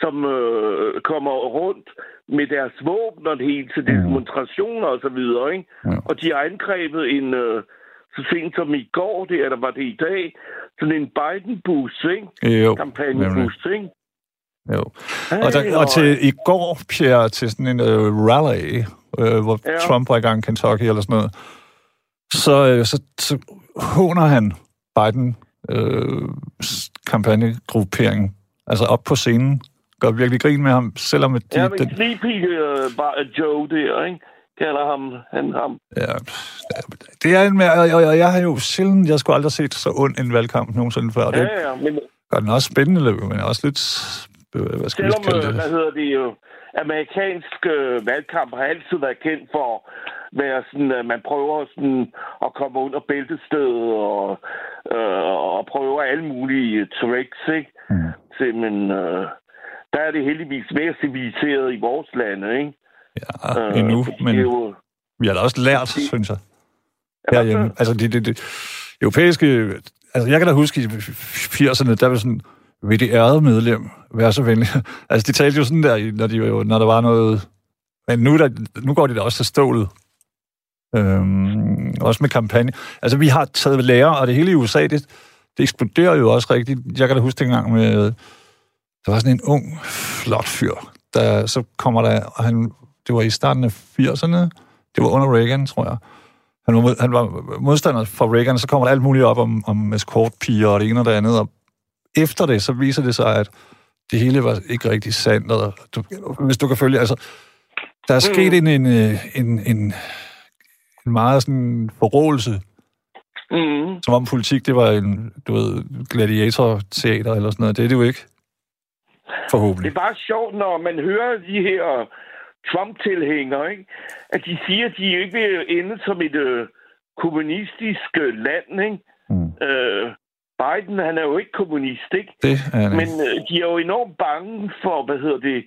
[SPEAKER 3] som øh, kommer rundt med deres våben og det hele til demonstrationer og så videre, ikke? Ja. Og de har angrebet en, øh, så sent som i går, det, eller var det i dag, sådan en Biden-bus, ikke?
[SPEAKER 2] Jo.
[SPEAKER 3] Kampagnebus, ikke?
[SPEAKER 2] Jo. Og, der, og til i går, Pierre, til sådan en uh, rally, uh, hvor ja. Trump var i gang i Kentucky eller sådan noget, så, uh, så, så håner han Biden uh, kampagnegruppering, altså op på scenen, gør virkelig grin med ham, selvom... De,
[SPEAKER 3] ja, men den... Sleepy uh, Joe der, ikke? kalder ham, han ham. Ja,
[SPEAKER 2] det er en mere, og jeg, jeg har jo sjældent, jeg skulle aldrig set så ond en valgkamp nogensinde før. Det
[SPEAKER 3] ja, ja, men...
[SPEAKER 2] gør den også spændende, men også lidt,
[SPEAKER 3] hvad skal Selvom, kalde det? hvad hedder det jo, amerikansk øh, valgkamp har altid været kendt for at være sådan, at man prøver sådan at komme under bæltestedet og, øh, og prøver alle mulige tricks, ikke? Mm. Men øh, der er det heldigvis mere civiliseret i vores lande, ikke?
[SPEAKER 2] Ja, øh, endnu, men jo... vi har da også lært, det... synes jeg. Herhjemme. Altså, det, det, det europæiske... Altså, jeg kan da huske i 80'erne, der var sådan, vil det ærede medlem være så venlig? *laughs* altså, de talte jo sådan der, når, de, jo, når der var noget... Men nu, der, nu går de da også til stålet. Øhm, også med kampagne. Altså, vi har taget lærer, og det hele i USA, det, det eksploderer jo også rigtigt. Jeg kan da huske dengang med... Der var sådan en ung, flot fyr, der så kommer der, og han det var i starten af 80'erne. Det var under Reagan, tror jeg. Han var, han var modstander for Reagan, og så kommer der alt muligt op om, om escortpiger og det ene og det andet. Og efter det, så viser det sig, at det hele var ikke rigtig sandt. Og du, hvis du kan følge, altså, der er sket en, en, en, en, en meget sådan forrådelse, mm. som om politik, det var en, du ved, gladiator-teater eller sådan noget. Det er det jo ikke. Forhåbentlig.
[SPEAKER 3] Det er bare sjovt, når man hører de her Trump-tilhængere, ikke? at de siger, at de ikke vil ende som et øh, kommunistisk øh, land. Ikke? Mm. Øh, Biden, han er jo ikke kommunist, ikke?
[SPEAKER 2] Det er det.
[SPEAKER 3] Men øh, de er jo enormt bange for, hvad hedder det,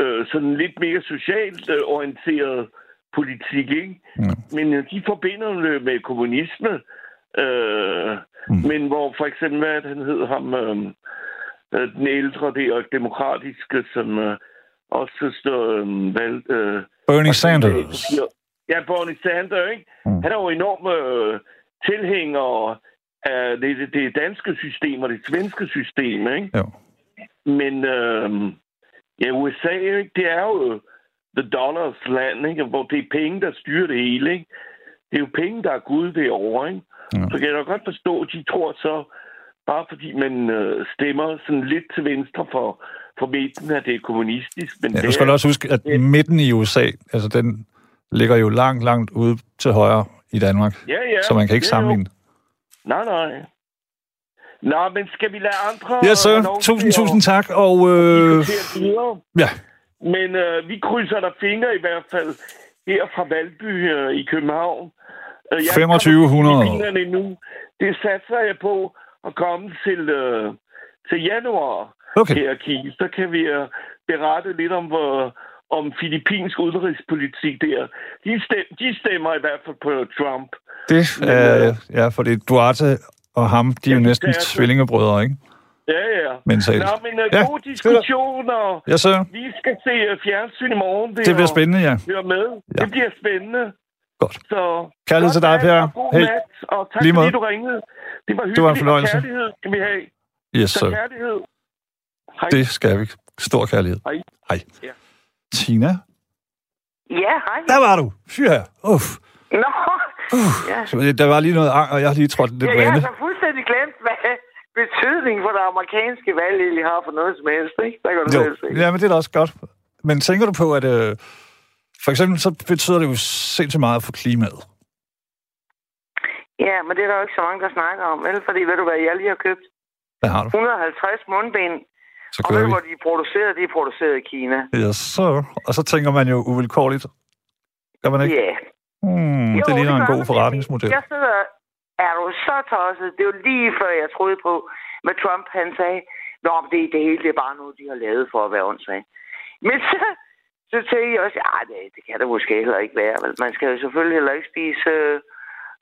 [SPEAKER 3] øh, sådan lidt mere socialt øh, orienteret politik, ikke? Mm. Men øh, de forbinder det med kommunisme. Øh, mm. Men hvor for eksempel, hvad han hed ham, øh, den ældre, det er demokratiske, som... Øh, også står øh, valgt... Øh,
[SPEAKER 2] Bernie Sanders.
[SPEAKER 3] Ja, Bernie Sanders, ikke? Mm. Han er jo enormt øh, tilhænger af det, det, det danske system og det svenske system, ikke?
[SPEAKER 2] Jo.
[SPEAKER 3] Men øh, ja, USA, ikke? det er jo the dollars land, ikke? hvor det er penge, der styrer det hele. Ikke? Det er jo penge, der er Gud derovre. Ikke? Ja. Så kan jeg da godt forstå, at de tror så, bare fordi man øh, stemmer sådan lidt til venstre for på midten, at det er kommunistisk. Men
[SPEAKER 2] ja,
[SPEAKER 3] du
[SPEAKER 2] skal er, også huske, at det, midten i USA, altså den ligger jo langt, langt ude til højre i Danmark.
[SPEAKER 3] Ja, ja.
[SPEAKER 2] Så man kan ikke sammenligne.
[SPEAKER 3] Nej, nej. Nå, men skal vi lade andre...
[SPEAKER 2] Ja, så. Tusind, tusind tak, og... Øh... Ja.
[SPEAKER 3] Men øh, vi krydser der fingre i hvert fald her fra Valby øh, i København.
[SPEAKER 2] Øh, jeg 2500.
[SPEAKER 3] Nu. Det satser jeg på at komme til, øh, til januar
[SPEAKER 2] okay.
[SPEAKER 3] her, Kige. Så kan vi uh, berette lidt om, hvor, om filippinsk udenrigspolitik der. De, stem, de stemmer i hvert fald på Trump.
[SPEAKER 2] Det er, uh, ja, fordi Duarte og ham, de er jo næsten tvillingebrødre, ikke?
[SPEAKER 3] Ja, ja.
[SPEAKER 2] Mentalt.
[SPEAKER 3] Nå, men uh, ja, god diskussion, og
[SPEAKER 2] ja, så.
[SPEAKER 3] vi skal se uh, fjernsyn i morgen.
[SPEAKER 2] Det, det bliver spændende, ja.
[SPEAKER 3] Hør med. Ja. Det bliver spændende.
[SPEAKER 2] Godt.
[SPEAKER 3] Så,
[SPEAKER 2] Kærlighed til dig, Per.
[SPEAKER 3] Nat, og tak Lige fordi du ringede. Det var hyggeligt, det var en fornøjelse. og kærlighed skal vi have.
[SPEAKER 2] Yes, så.
[SPEAKER 3] kærlighed.
[SPEAKER 2] Hej. Det skal vi. Stor kærlighed.
[SPEAKER 3] Hej.
[SPEAKER 2] Hej. Ja. Tina?
[SPEAKER 4] Ja, hej.
[SPEAKER 2] Der var du. Fyr her. Uff.
[SPEAKER 4] Nå.
[SPEAKER 2] Uff. Ja. Der var lige noget ang, og jeg har lige trådt lidt
[SPEAKER 4] ja,
[SPEAKER 2] på Jeg
[SPEAKER 4] har så fuldstændig glemt, hvad betydning for det amerikanske valg egentlig har for noget som helst, ikke? Der kan du jo. se.
[SPEAKER 2] Ja, men det er da også godt. Men tænker du på, at øh, for eksempel så betyder det jo sindssygt meget for klimaet?
[SPEAKER 4] Ja, men det er der jo ikke så mange, der snakker om, vel? Fordi ved du hvad, jeg lige har købt?
[SPEAKER 2] Hvad har du?
[SPEAKER 4] 150 mundbind
[SPEAKER 2] Så
[SPEAKER 4] Og ved du, hvor de er produceret? De er produceret i Kina.
[SPEAKER 2] Ja, så. Og så tænker man jo uvilkårligt. Gør man ikke?
[SPEAKER 4] Ja.
[SPEAKER 2] Hmm,
[SPEAKER 4] Jo,
[SPEAKER 2] det ligner en
[SPEAKER 4] gør
[SPEAKER 2] god forretningsmodel.
[SPEAKER 4] Jeg sidder... Er du så tosset? Det er jo lige før, jeg troede på, hvad Trump han sagde. Nå, det, det hele det er bare noget, de har lavet for at være åndssvagt. Men så, så tænkte jeg også, at det, det kan det måske heller ikke være. Man skal jo selvfølgelig heller ikke spise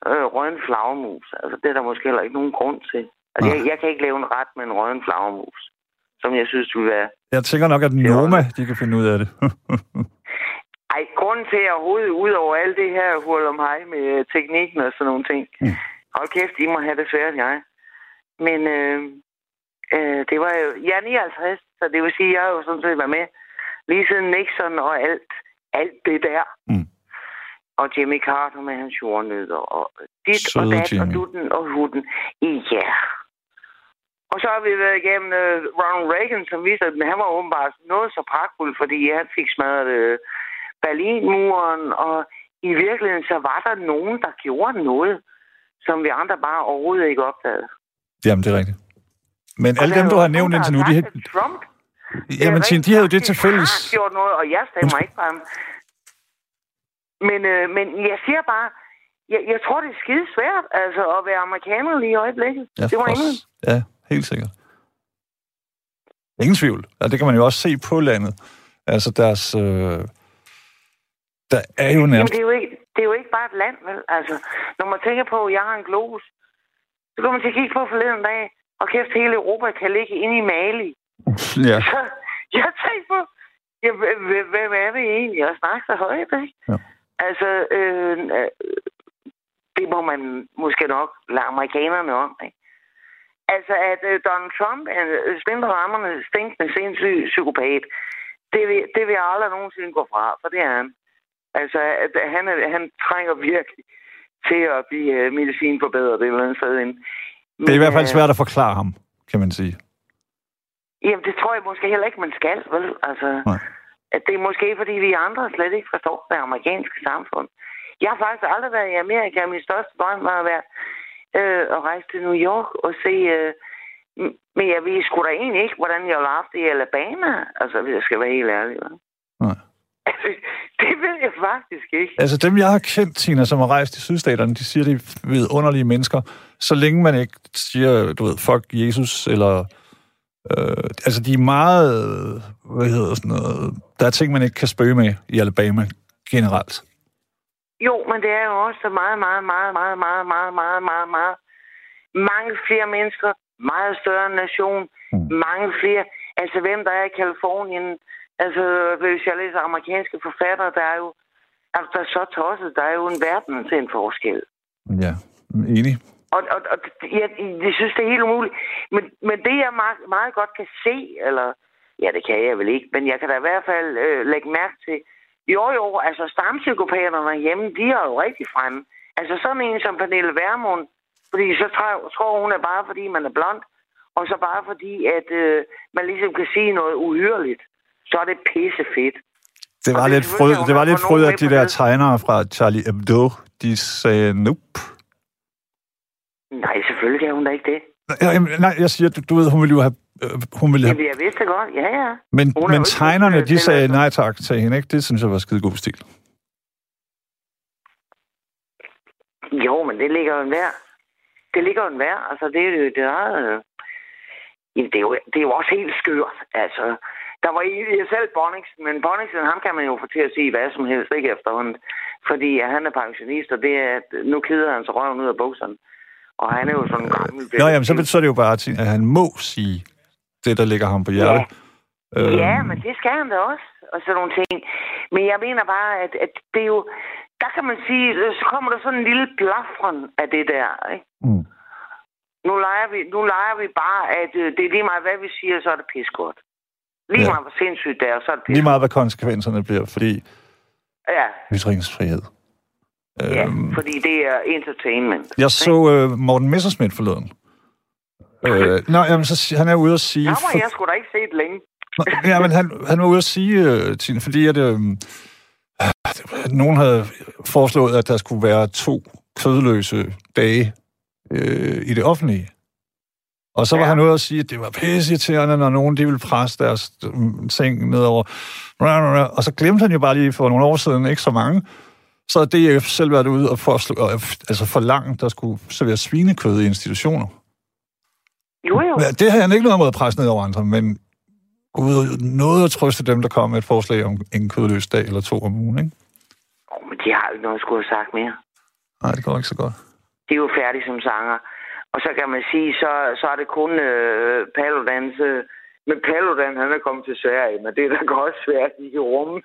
[SPEAKER 4] øh, rødden flagermus. Altså, det er der måske heller ikke nogen grund til. Altså, jeg, jeg kan ikke lave en ret med en rødden flagermus, som jeg synes ville være
[SPEAKER 2] Jeg tænker nok, at Noma, de kan finde ud af det. *laughs*
[SPEAKER 4] Ej, grunden til, at jeg overhovedet ud over alt det her hul om hej med øh, teknikken og sådan nogle ting.
[SPEAKER 2] Mm.
[SPEAKER 4] Hold kæft, I må have det svært, jeg. Men øh, øh, det var jo... Jeg er 59, så det vil sige, at jeg har jo sådan set været med lige siden Nixon og alt, alt det der.
[SPEAKER 2] Mm.
[SPEAKER 4] Og Jimmy Carter med hans jordnødder og dit og
[SPEAKER 2] Søde
[SPEAKER 4] dat og
[SPEAKER 2] Jimmy.
[SPEAKER 4] dutten og hutten. Ja. Og så har vi været igennem uh, Ronald Reagan, som viste, at han var åbenbart noget så pragtfuld, fordi han fik smadret uh, Berlinmuren, og i virkeligheden så var der nogen, der gjorde noget, som vi andre bare overhovedet ikke opdagede.
[SPEAKER 2] Jamen, det er rigtigt. Men
[SPEAKER 4] Og
[SPEAKER 2] alle dem, du har nævnt indtil nu, de
[SPEAKER 4] Trump
[SPEAKER 2] Jamen, Tine, de har jo det til fælles.
[SPEAKER 4] har gjort noget, og jeg stemmer ikke på ham. Men, øh, men jeg siger bare, jeg, jeg tror, det er skide svært altså, at være amerikaner lige i øjeblikket.
[SPEAKER 2] Ja,
[SPEAKER 4] det var ingen.
[SPEAKER 2] Ja, helt sikkert. Ingen tvivl. Og det kan man jo også se på landet. Altså deres... Øh, der er jo
[SPEAKER 4] Jamen,
[SPEAKER 2] nærmest...
[SPEAKER 4] det, er jo ikke, det er jo ikke bare et land, vel? Altså, når man tænker på, at jeg har en globus, så kan man til at kigge på forleden dag, og kæft, hele Europa kan ligge inde i Mali.
[SPEAKER 2] Ja, *laughs*
[SPEAKER 4] Så jeg tænkte på, ja, hv- hv- hvem er det egentlig at snakke så højt, ikke?
[SPEAKER 2] Ja.
[SPEAKER 4] Altså, øh, øh, det må man måske nok lade amerikanerne om, ikke? Altså, at øh, Donald Trump er øh, spændte rammerne stinkende sindssyg psykopat, det vil, det vil jeg aldrig nogensinde gå fra, for det er han. Altså, at han, er, han trænger virkelig til at blive øh, medicinforbedret et eller andet sted. ind.
[SPEAKER 2] det er i hvert fald
[SPEAKER 4] øh,
[SPEAKER 2] svært at forklare ham, kan man sige.
[SPEAKER 4] Jamen, det tror jeg måske heller ikke, man skal, vel? Altså,
[SPEAKER 2] Nej.
[SPEAKER 4] at det er måske, fordi vi andre slet ikke forstår det amerikanske samfund. Jeg har faktisk aldrig været i Amerika. Min største drøm var at være øh, at rejse til New York og se... Øh, men jeg ved sgu da egentlig ikke, hvordan jeg ville haft det i Alabama. Altså, hvis jeg skal være helt ærlig. Vel?
[SPEAKER 2] Nej.
[SPEAKER 4] Altså, *laughs* det ved jeg faktisk ikke.
[SPEAKER 2] Altså dem, jeg har kendt, Tina, som har rejst i sydstaterne, de siger, de er vidunderlige mennesker, så længe man ikke siger, du ved, fuck Jesus, eller... Øh, altså, de er meget... Hvad hedder sådan noget... Der er ting, man ikke kan spøge med i Alabama generelt.
[SPEAKER 4] Jo, men det er jo også meget, meget, meget, meget, meget, meget, meget, meget, meget. Mange flere mennesker, meget større nation,
[SPEAKER 2] Mm.
[SPEAKER 4] mange flere. Altså, hvem der er i Kalifornien. Altså, hvis jeg læser amerikanske forfattere, der er jo altså, der er så tosset. Der er jo en verden til en forskel.
[SPEAKER 2] Ja, enig.
[SPEAKER 4] Og, og, og jeg, jeg synes, det er helt umuligt. Men, men det, jeg meget, meget godt kan se, eller ja, det kan jeg vel ikke, men jeg kan da i hvert fald øh, lægge mærke til, jo jo, altså stampsykopaterne hjemme, de er jo rigtig fremme. Altså sådan en som Pernille Vermund, fordi så tror, hun er bare, fordi man er blond, og så bare fordi, at øh, man ligesom kan sige noget uhyrligt, så er det pisse fedt.
[SPEAKER 2] Det var
[SPEAKER 4] Og
[SPEAKER 2] lidt frød, det var
[SPEAKER 4] at
[SPEAKER 2] lidt frød, at de der tegnere fra Charlie Hebdo, de sagde nope.
[SPEAKER 4] Nej, selvfølgelig kan hun da ikke det.
[SPEAKER 2] Jamen, nej, jeg siger, du, du ved, hun ville jo have... Øh, hun ville have
[SPEAKER 4] Jamen, jeg vidste det godt. Ja, ja.
[SPEAKER 2] men,
[SPEAKER 4] hun er
[SPEAKER 2] men tegnerne, de sagde nej tak til hende, ikke? Det synes jeg var skide god stil.
[SPEAKER 4] Jo, men det ligger jo en vær. Det ligger jo en vær. Altså, det er jo det er, øh, jamen, det, er jo, det er jo også helt skørt. Altså, der var i selv Bonningsen, men Bonningsen, ham kan man jo få til at sige hvad som helst, ikke efterhånden. Fordi ja, han er pensionist, og det er, nu keder han sig røven ud af bukserne. Og han er jo sådan en gammel...
[SPEAKER 2] Nå, jamen, så betyder det jo bare, at han må sige det, der ligger ham på hjertet. Øhm,
[SPEAKER 4] Ja, men det skal han da også, og sådan nogle ting. Men jeg mener bare, at, at det er jo... Der kan man sige, øh, så kommer der sådan en lille blafren af det der, ikke?
[SPEAKER 2] Mm.
[SPEAKER 4] Nu leger vi, nu leger vi bare, at øh, det er lige meget, hvad vi siger, så er det pissegodt. Lige
[SPEAKER 2] Ja.
[SPEAKER 4] meget, hvor sindssygt det er, så er det
[SPEAKER 2] Lige
[SPEAKER 4] pissegodt.
[SPEAKER 2] meget, hvad konsekvenserne bliver, fordi
[SPEAKER 4] Ja,
[SPEAKER 2] ytringsfrihed.
[SPEAKER 4] Ja,
[SPEAKER 2] Øhm,
[SPEAKER 4] fordi det er entertainment.
[SPEAKER 2] jeg så øh, Morten Messerschmidt forleden. Øh, nå, jamen, så, han er ude at sige...
[SPEAKER 4] Der var jeg sgu da ikke set længe.
[SPEAKER 2] Nå, Ja, men han, han var ude at sige, uh, Tine, fordi at, øh, nogen havde foreslået, at der skulle være to kødløse dage øh, i det offentlige. Og så var
[SPEAKER 4] Ja.
[SPEAKER 2] han ude og sige, at det var pisseirriterende, når nogen de ville presse deres mm, ting nedover. Og så glemte han jo bare lige for nogle år siden, ikke så mange, så har DF selv været ude og foreslå, øh, altså forlangt, der skulle serveres svinekød i institutioner.
[SPEAKER 4] Jo, jo.
[SPEAKER 2] Det har han ikke noget mod at presse ned over andre, men Gud, noget at trøste dem, der kom med et forslag om en kødløs dag eller to om ugen, ikke?
[SPEAKER 4] Oh, men de har jo ikke noget at skulle have sagt mere.
[SPEAKER 2] Nej, det går ikke så godt.
[SPEAKER 4] De er jo færdige som sanger. Og så kan man sige, så, så er det kun øh, Paludans... Men Paludan, han er kommet til Sverige, men det er da *laughs* godt svært, de kan rumme.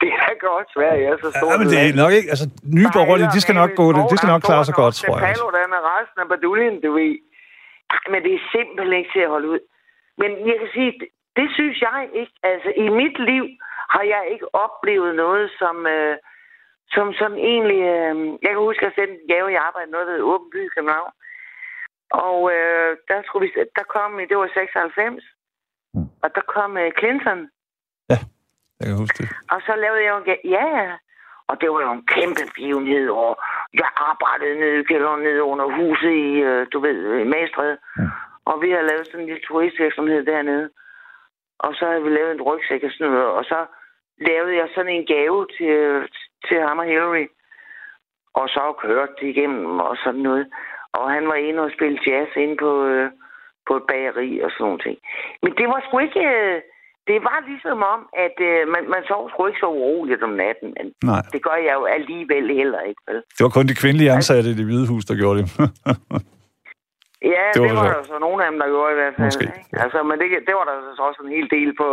[SPEAKER 4] Det er da godt svært, jeg er så stor.
[SPEAKER 2] Ja, men det er nok ikke... Altså, nye borgerlige, de skal nok gå det. De skal nok klare sig godt, tror jeg.
[SPEAKER 4] Paludan og resten af baduljen, du ved. Men det er simpelthen ikke til at holde ud. Men jeg kan sige, det, synes jeg ikke. Altså, i mit liv har jeg ikke oplevet noget, som... Øh, som sådan egentlig... Øh, jeg kan huske, at jeg sendte en gave i arbejde, noget ved Åben By i København. Og øh, der, skulle vi, der kom, det var 96,
[SPEAKER 2] Mm.
[SPEAKER 4] Og der kom øh, Clinton.
[SPEAKER 2] Jeg kan huske det.
[SPEAKER 4] Og så lavede jeg jo Ja, ja. Og det var jo en kæmpe begivenhed, og jeg arbejdede nede i kælderen nede under huset i, øh, du ved, i Magstræde.
[SPEAKER 2] Mm.
[SPEAKER 4] Og vi havde lavet sådan en lille turistvirksomhed dernede. Og så havde vi lavet en rygsæk og sådan noget. Og så lavede jeg sådan en gave til, til ham og Hillary. Og så kørte de igennem og sådan noget. Og han var inde og spille jazz inde på, øh, på et bageri og sådan nogle ting. Men det var sgu ikke... Øh, det var ligesom om, at øh, man, man sov sgu ikke så uroligt om natten. Men
[SPEAKER 2] Nej,
[SPEAKER 4] det gør jeg jo alligevel heller ikke, vel?
[SPEAKER 2] det var kun de kvindelige ansatte i det hvide hus, der gjorde det. *laughs*
[SPEAKER 4] Ja,
[SPEAKER 2] Det
[SPEAKER 4] det
[SPEAKER 2] var
[SPEAKER 4] var,
[SPEAKER 2] så-
[SPEAKER 4] der så nogle af dem, der gjorde i hvert fald.
[SPEAKER 2] Måske,
[SPEAKER 4] Ikke? Altså, men det, det var der så også en hel del på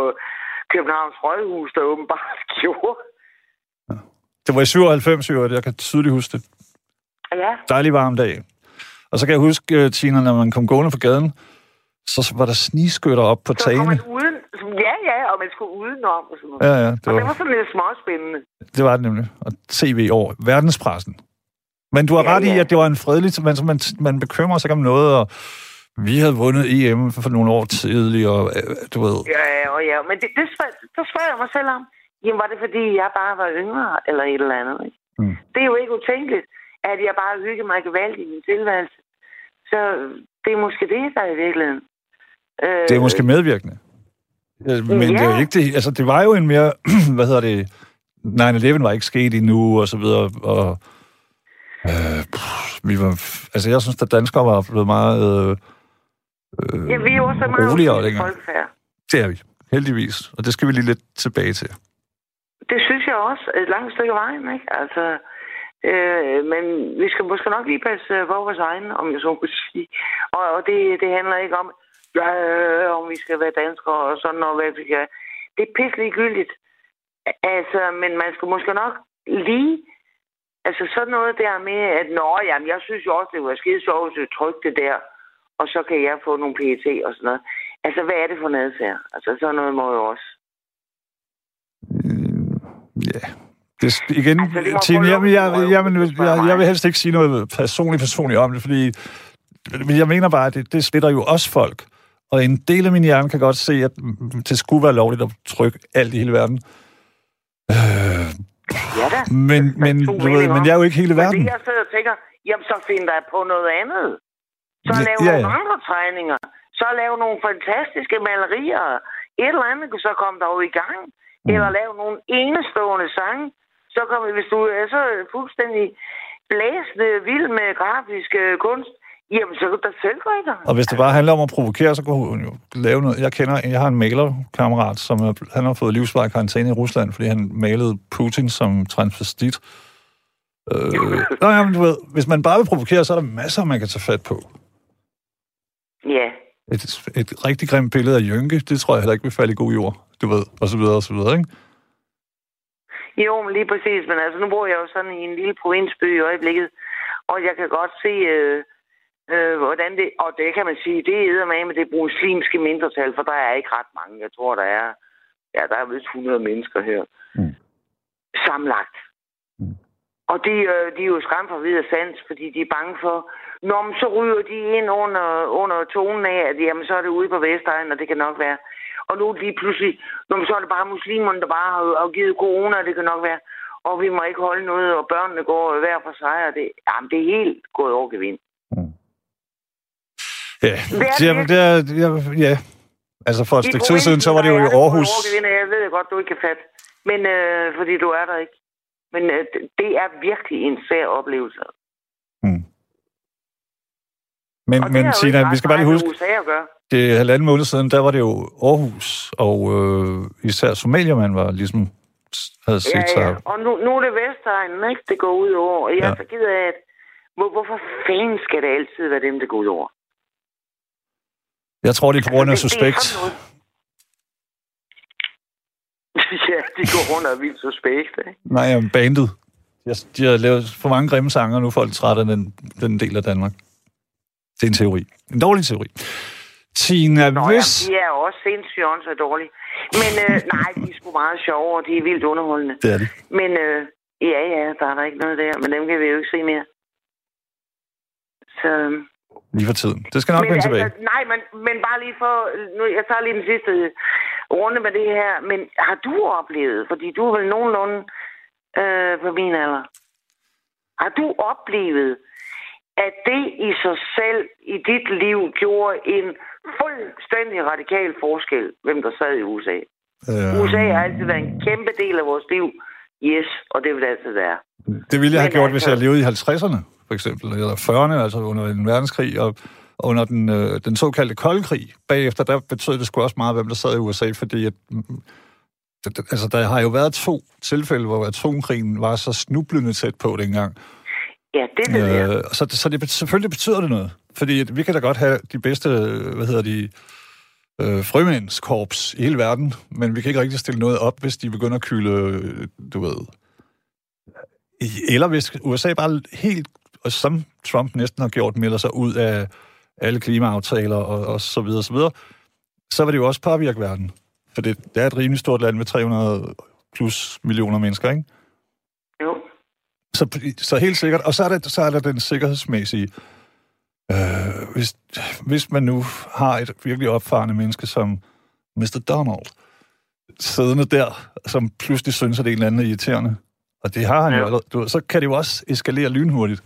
[SPEAKER 4] Københavns Rådhus, der åbenbart *laughs* gjorde.
[SPEAKER 2] det var i 97, i øvrigt. jeg kan tydeligt huske det.
[SPEAKER 4] Ja,
[SPEAKER 2] Dejlig varm dag. Og så kan jeg huske, øh, Tina, når man kom gående på gaden, så var der snigskytter op på
[SPEAKER 4] så
[SPEAKER 2] tagene.
[SPEAKER 4] uden... Ja, ja, og man skulle udenom og sådan noget.
[SPEAKER 2] Ja, ja, det
[SPEAKER 4] Og det
[SPEAKER 2] var,
[SPEAKER 4] var sådan lidt småspændende.
[SPEAKER 2] det var det nemlig. Og tv over verdenspressen. Men du har
[SPEAKER 4] Ja,
[SPEAKER 2] ret i,
[SPEAKER 4] ja.
[SPEAKER 2] at det var en fredelig... Man, man, man bekymrer sig om noget, og vi havde vundet EM for nogle år tidligere, og øh, du ved...
[SPEAKER 4] Ja, ja, og ja. Men det, det spørger, der spørger jeg mig selv om. Jamen, var det fordi, jeg bare var yngre, eller et eller andet, ikke?
[SPEAKER 2] Mm.
[SPEAKER 4] Det er jo ikke utænkeligt, at jeg bare hyggede mig gevaldigt i min tilværelse. Så det er måske det, der er i virkeligheden. Øh,
[SPEAKER 2] Det er måske medvirkende. Øh, Men
[SPEAKER 4] Ja.
[SPEAKER 2] det, er ikke det, altså, det var jo en mere, *clears throat* hvad hedder det, 9-11 var ikke sket endnu, og så videre, og øh, vi var, altså jeg synes, at danskere var blevet meget, øh, øh,
[SPEAKER 4] Ja, vi er jo også meget
[SPEAKER 2] roligere dengang.
[SPEAKER 4] folkefærd.
[SPEAKER 2] Det er vi, heldigvis, og det skal vi lige lidt tilbage til.
[SPEAKER 4] Det synes jeg også et langt stykke vejen, ikke? Altså, øh, men vi skal måske nok lige passe øh, på vores egen, om jeg så må sige. Og, og det, det handler ikke om, ja, om vi skal være danskere og sådan noget, hvad vi skal. Det er pisselig gyldigt. Altså, men man skal måske nok lige... Altså sådan noget der med, at nå, jamen, jeg synes jo også, det var skide sjovt, du trykte det der, og så kan jeg få nogle PET og sådan noget. Altså, hvad er det for noget her? Altså, sådan noget må jo også.
[SPEAKER 2] Øh, ja. Det, er- igen,
[SPEAKER 4] Altså, det
[SPEAKER 2] Tine, jeg, jeg,
[SPEAKER 4] at
[SPEAKER 2] jeg, jeg,
[SPEAKER 4] prøve,
[SPEAKER 2] jeg, jeg, vil helst ikke sige noget personligt, personligt om det, fordi men jeg mener bare, at det, det splitter jo også folk. Og en del af min hjerne kan godt se, at det skulle være lovligt at trykke alt i hele verden. Øh,
[SPEAKER 4] Ja da.
[SPEAKER 2] men,
[SPEAKER 4] er
[SPEAKER 2] men, du ved, men jeg er jo ikke hele
[SPEAKER 4] Men
[SPEAKER 2] verden.
[SPEAKER 4] det, jeg sidder og tænker, jamen så find dig på noget andet. Så
[SPEAKER 2] Ja,
[SPEAKER 4] lav
[SPEAKER 2] ja,
[SPEAKER 4] nogle
[SPEAKER 2] ja.
[SPEAKER 4] andre tegninger. Så lav nogle fantastiske malerier. Et eller andet, så kom der jo i gang.
[SPEAKER 2] Mm.
[SPEAKER 4] Eller lav nogle enestående sange. Så kommer, hvis du er så fuldstændig blæsende vild med grafisk øh, kunst, jamen så kan du da selv i gang.
[SPEAKER 2] Og hvis det bare handler om at provokere, så kunne hun jo lave noget. Jeg kender, jeg har en malerkammerat, som er, han har fået livsvarig karantæne i Rusland, fordi han malede Putin som transvestit. Øh, *laughs* nå, jamen, du ved, hvis man bare vil provokere, så er der masser, man kan tage fat på.
[SPEAKER 4] Ja.
[SPEAKER 2] Et, et rigtig grimt billede af Jynke, det tror jeg heller ikke vil falde i god jord, du ved, og så videre, og så videre, ikke?
[SPEAKER 4] Jo, men lige præcis. Men altså, nu bor jeg jo sådan i en lille provinsby i øjeblikket, og jeg kan godt se, øh, øh, hvordan det... Og det kan man sige, det er med med det muslimske mindretal, for der er ikke ret mange. Jeg tror, der er... Ja, der er vist 100 mennesker her.
[SPEAKER 2] Mm.
[SPEAKER 4] Samlagt.
[SPEAKER 2] Mm.
[SPEAKER 4] Og de, øh, de er jo skræmt for videre sans, fordi de er bange for... Nå, men så ryger de ind under, under tonen af, at jamen, så er det ude på Vestegnen, og det kan nok være... Og nu lige pludselig, når så er det bare muslimerne, der bare har afgivet corona, det kan nok være. Og vi må ikke holde noget, og børnene går hver for sig, og det, jamen, det er helt gået over gevind.
[SPEAKER 2] Ja, det er, det er, ja, ja. Altså for et stykke tid siden, så var det jo i Aarhus.
[SPEAKER 4] Jeg ved godt, du ikke kan fatte. Men øh, fordi du er der ikke. Men øh, det er virkelig en svær oplevelse.
[SPEAKER 2] Hmm. Men, men Tina, vi skal bare lige huske, det er halvanden måned siden, der var det jo Aarhus, og øh, især Somalia, man var ligesom havde set
[SPEAKER 4] Ja, ja.
[SPEAKER 2] sig.
[SPEAKER 4] Og nu, nu er det Vestegnen, ikke? Det går ud over. Og jeg er
[SPEAKER 2] Ja.
[SPEAKER 4] så ked af, at hvor, hvorfor fanden skal det altid være dem, det går ud over?
[SPEAKER 2] Jeg tror, det er på grund af
[SPEAKER 4] Altså, er
[SPEAKER 2] suspekt. *laughs*
[SPEAKER 4] ja, de går rundt og er vildt suspekt, ikke?
[SPEAKER 2] Nej, jamen, bandet. De, de har lavet for mange grimme sanger, og nu er folk trætte af den, den del af Danmark. Det er en teori. En dårlig teori. Tina,
[SPEAKER 4] Nå,
[SPEAKER 2] hvis...
[SPEAKER 4] jamen, de er også sindssygt så dårlige. Men øh, *laughs* nej, de er sgu meget sjove, og de er vildt underholdende.
[SPEAKER 2] Det er det.
[SPEAKER 4] Men øh, ja, ja, der er der ikke noget der. Men dem kan vi jo ikke se mere. Så...
[SPEAKER 2] Lige for tiden. Det skal nok vende tilbage.
[SPEAKER 4] altså, nej, men, men bare lige for... Nu, jeg tager lige den sidste runde med det her. Men har du oplevet, fordi du er vel nogenlunde øh, på min alder, har du oplevet, at det i sig selv i dit liv gjorde en fuldstændig radikal forskel, hvem der sad i USA?
[SPEAKER 2] Øh,
[SPEAKER 4] USA har altid været en kæmpe del af vores liv. Yes, og det vil det altid være.
[SPEAKER 2] det ville jeg have
[SPEAKER 4] Men
[SPEAKER 2] gjort, hvis
[SPEAKER 4] altså-
[SPEAKER 2] jeg levede i 50'erne, for eksempel, eller 40'erne, altså under en verdenskrig, og under den, øh, den såkaldte kolde krig. Bagefter, der betød det sgu også meget, hvem der sad i USA, fordi at, mm, altså, der har jo været to tilfælde, hvor atomkrigen var så snublende tæt på dengang.
[SPEAKER 4] Ja, det ved jeg.
[SPEAKER 2] Øh, så, så det, selvfølgelig betyder det noget. Fordi at vi kan da godt have de bedste, øh, hvad hedder de, øh, frømændskorps i hele verden, men vi kan ikke rigtig stille noget op, hvis de begynder at kylde, øh, du ved... Eller hvis USA bare helt, og som Trump næsten har gjort, melder sig ud af alle klimaaftaler og, og så videre, så videre, så vil det jo også påvirke verden. For det, det er et rimelig stort land med 300 plus millioner mennesker, ikke?
[SPEAKER 4] Jo.
[SPEAKER 2] Så, så helt sikkert. Og så er der, så er der den sikkerhedsmæssige. Øh, hvis, hvis man nu har et virkelig opfarende menneske som Mr. Donald, siddende der, som pludselig synes, at det er en eller anden irriterende, og det har han
[SPEAKER 4] Ja.
[SPEAKER 2] jo allerede, du, så kan det jo også eskalere lynhurtigt.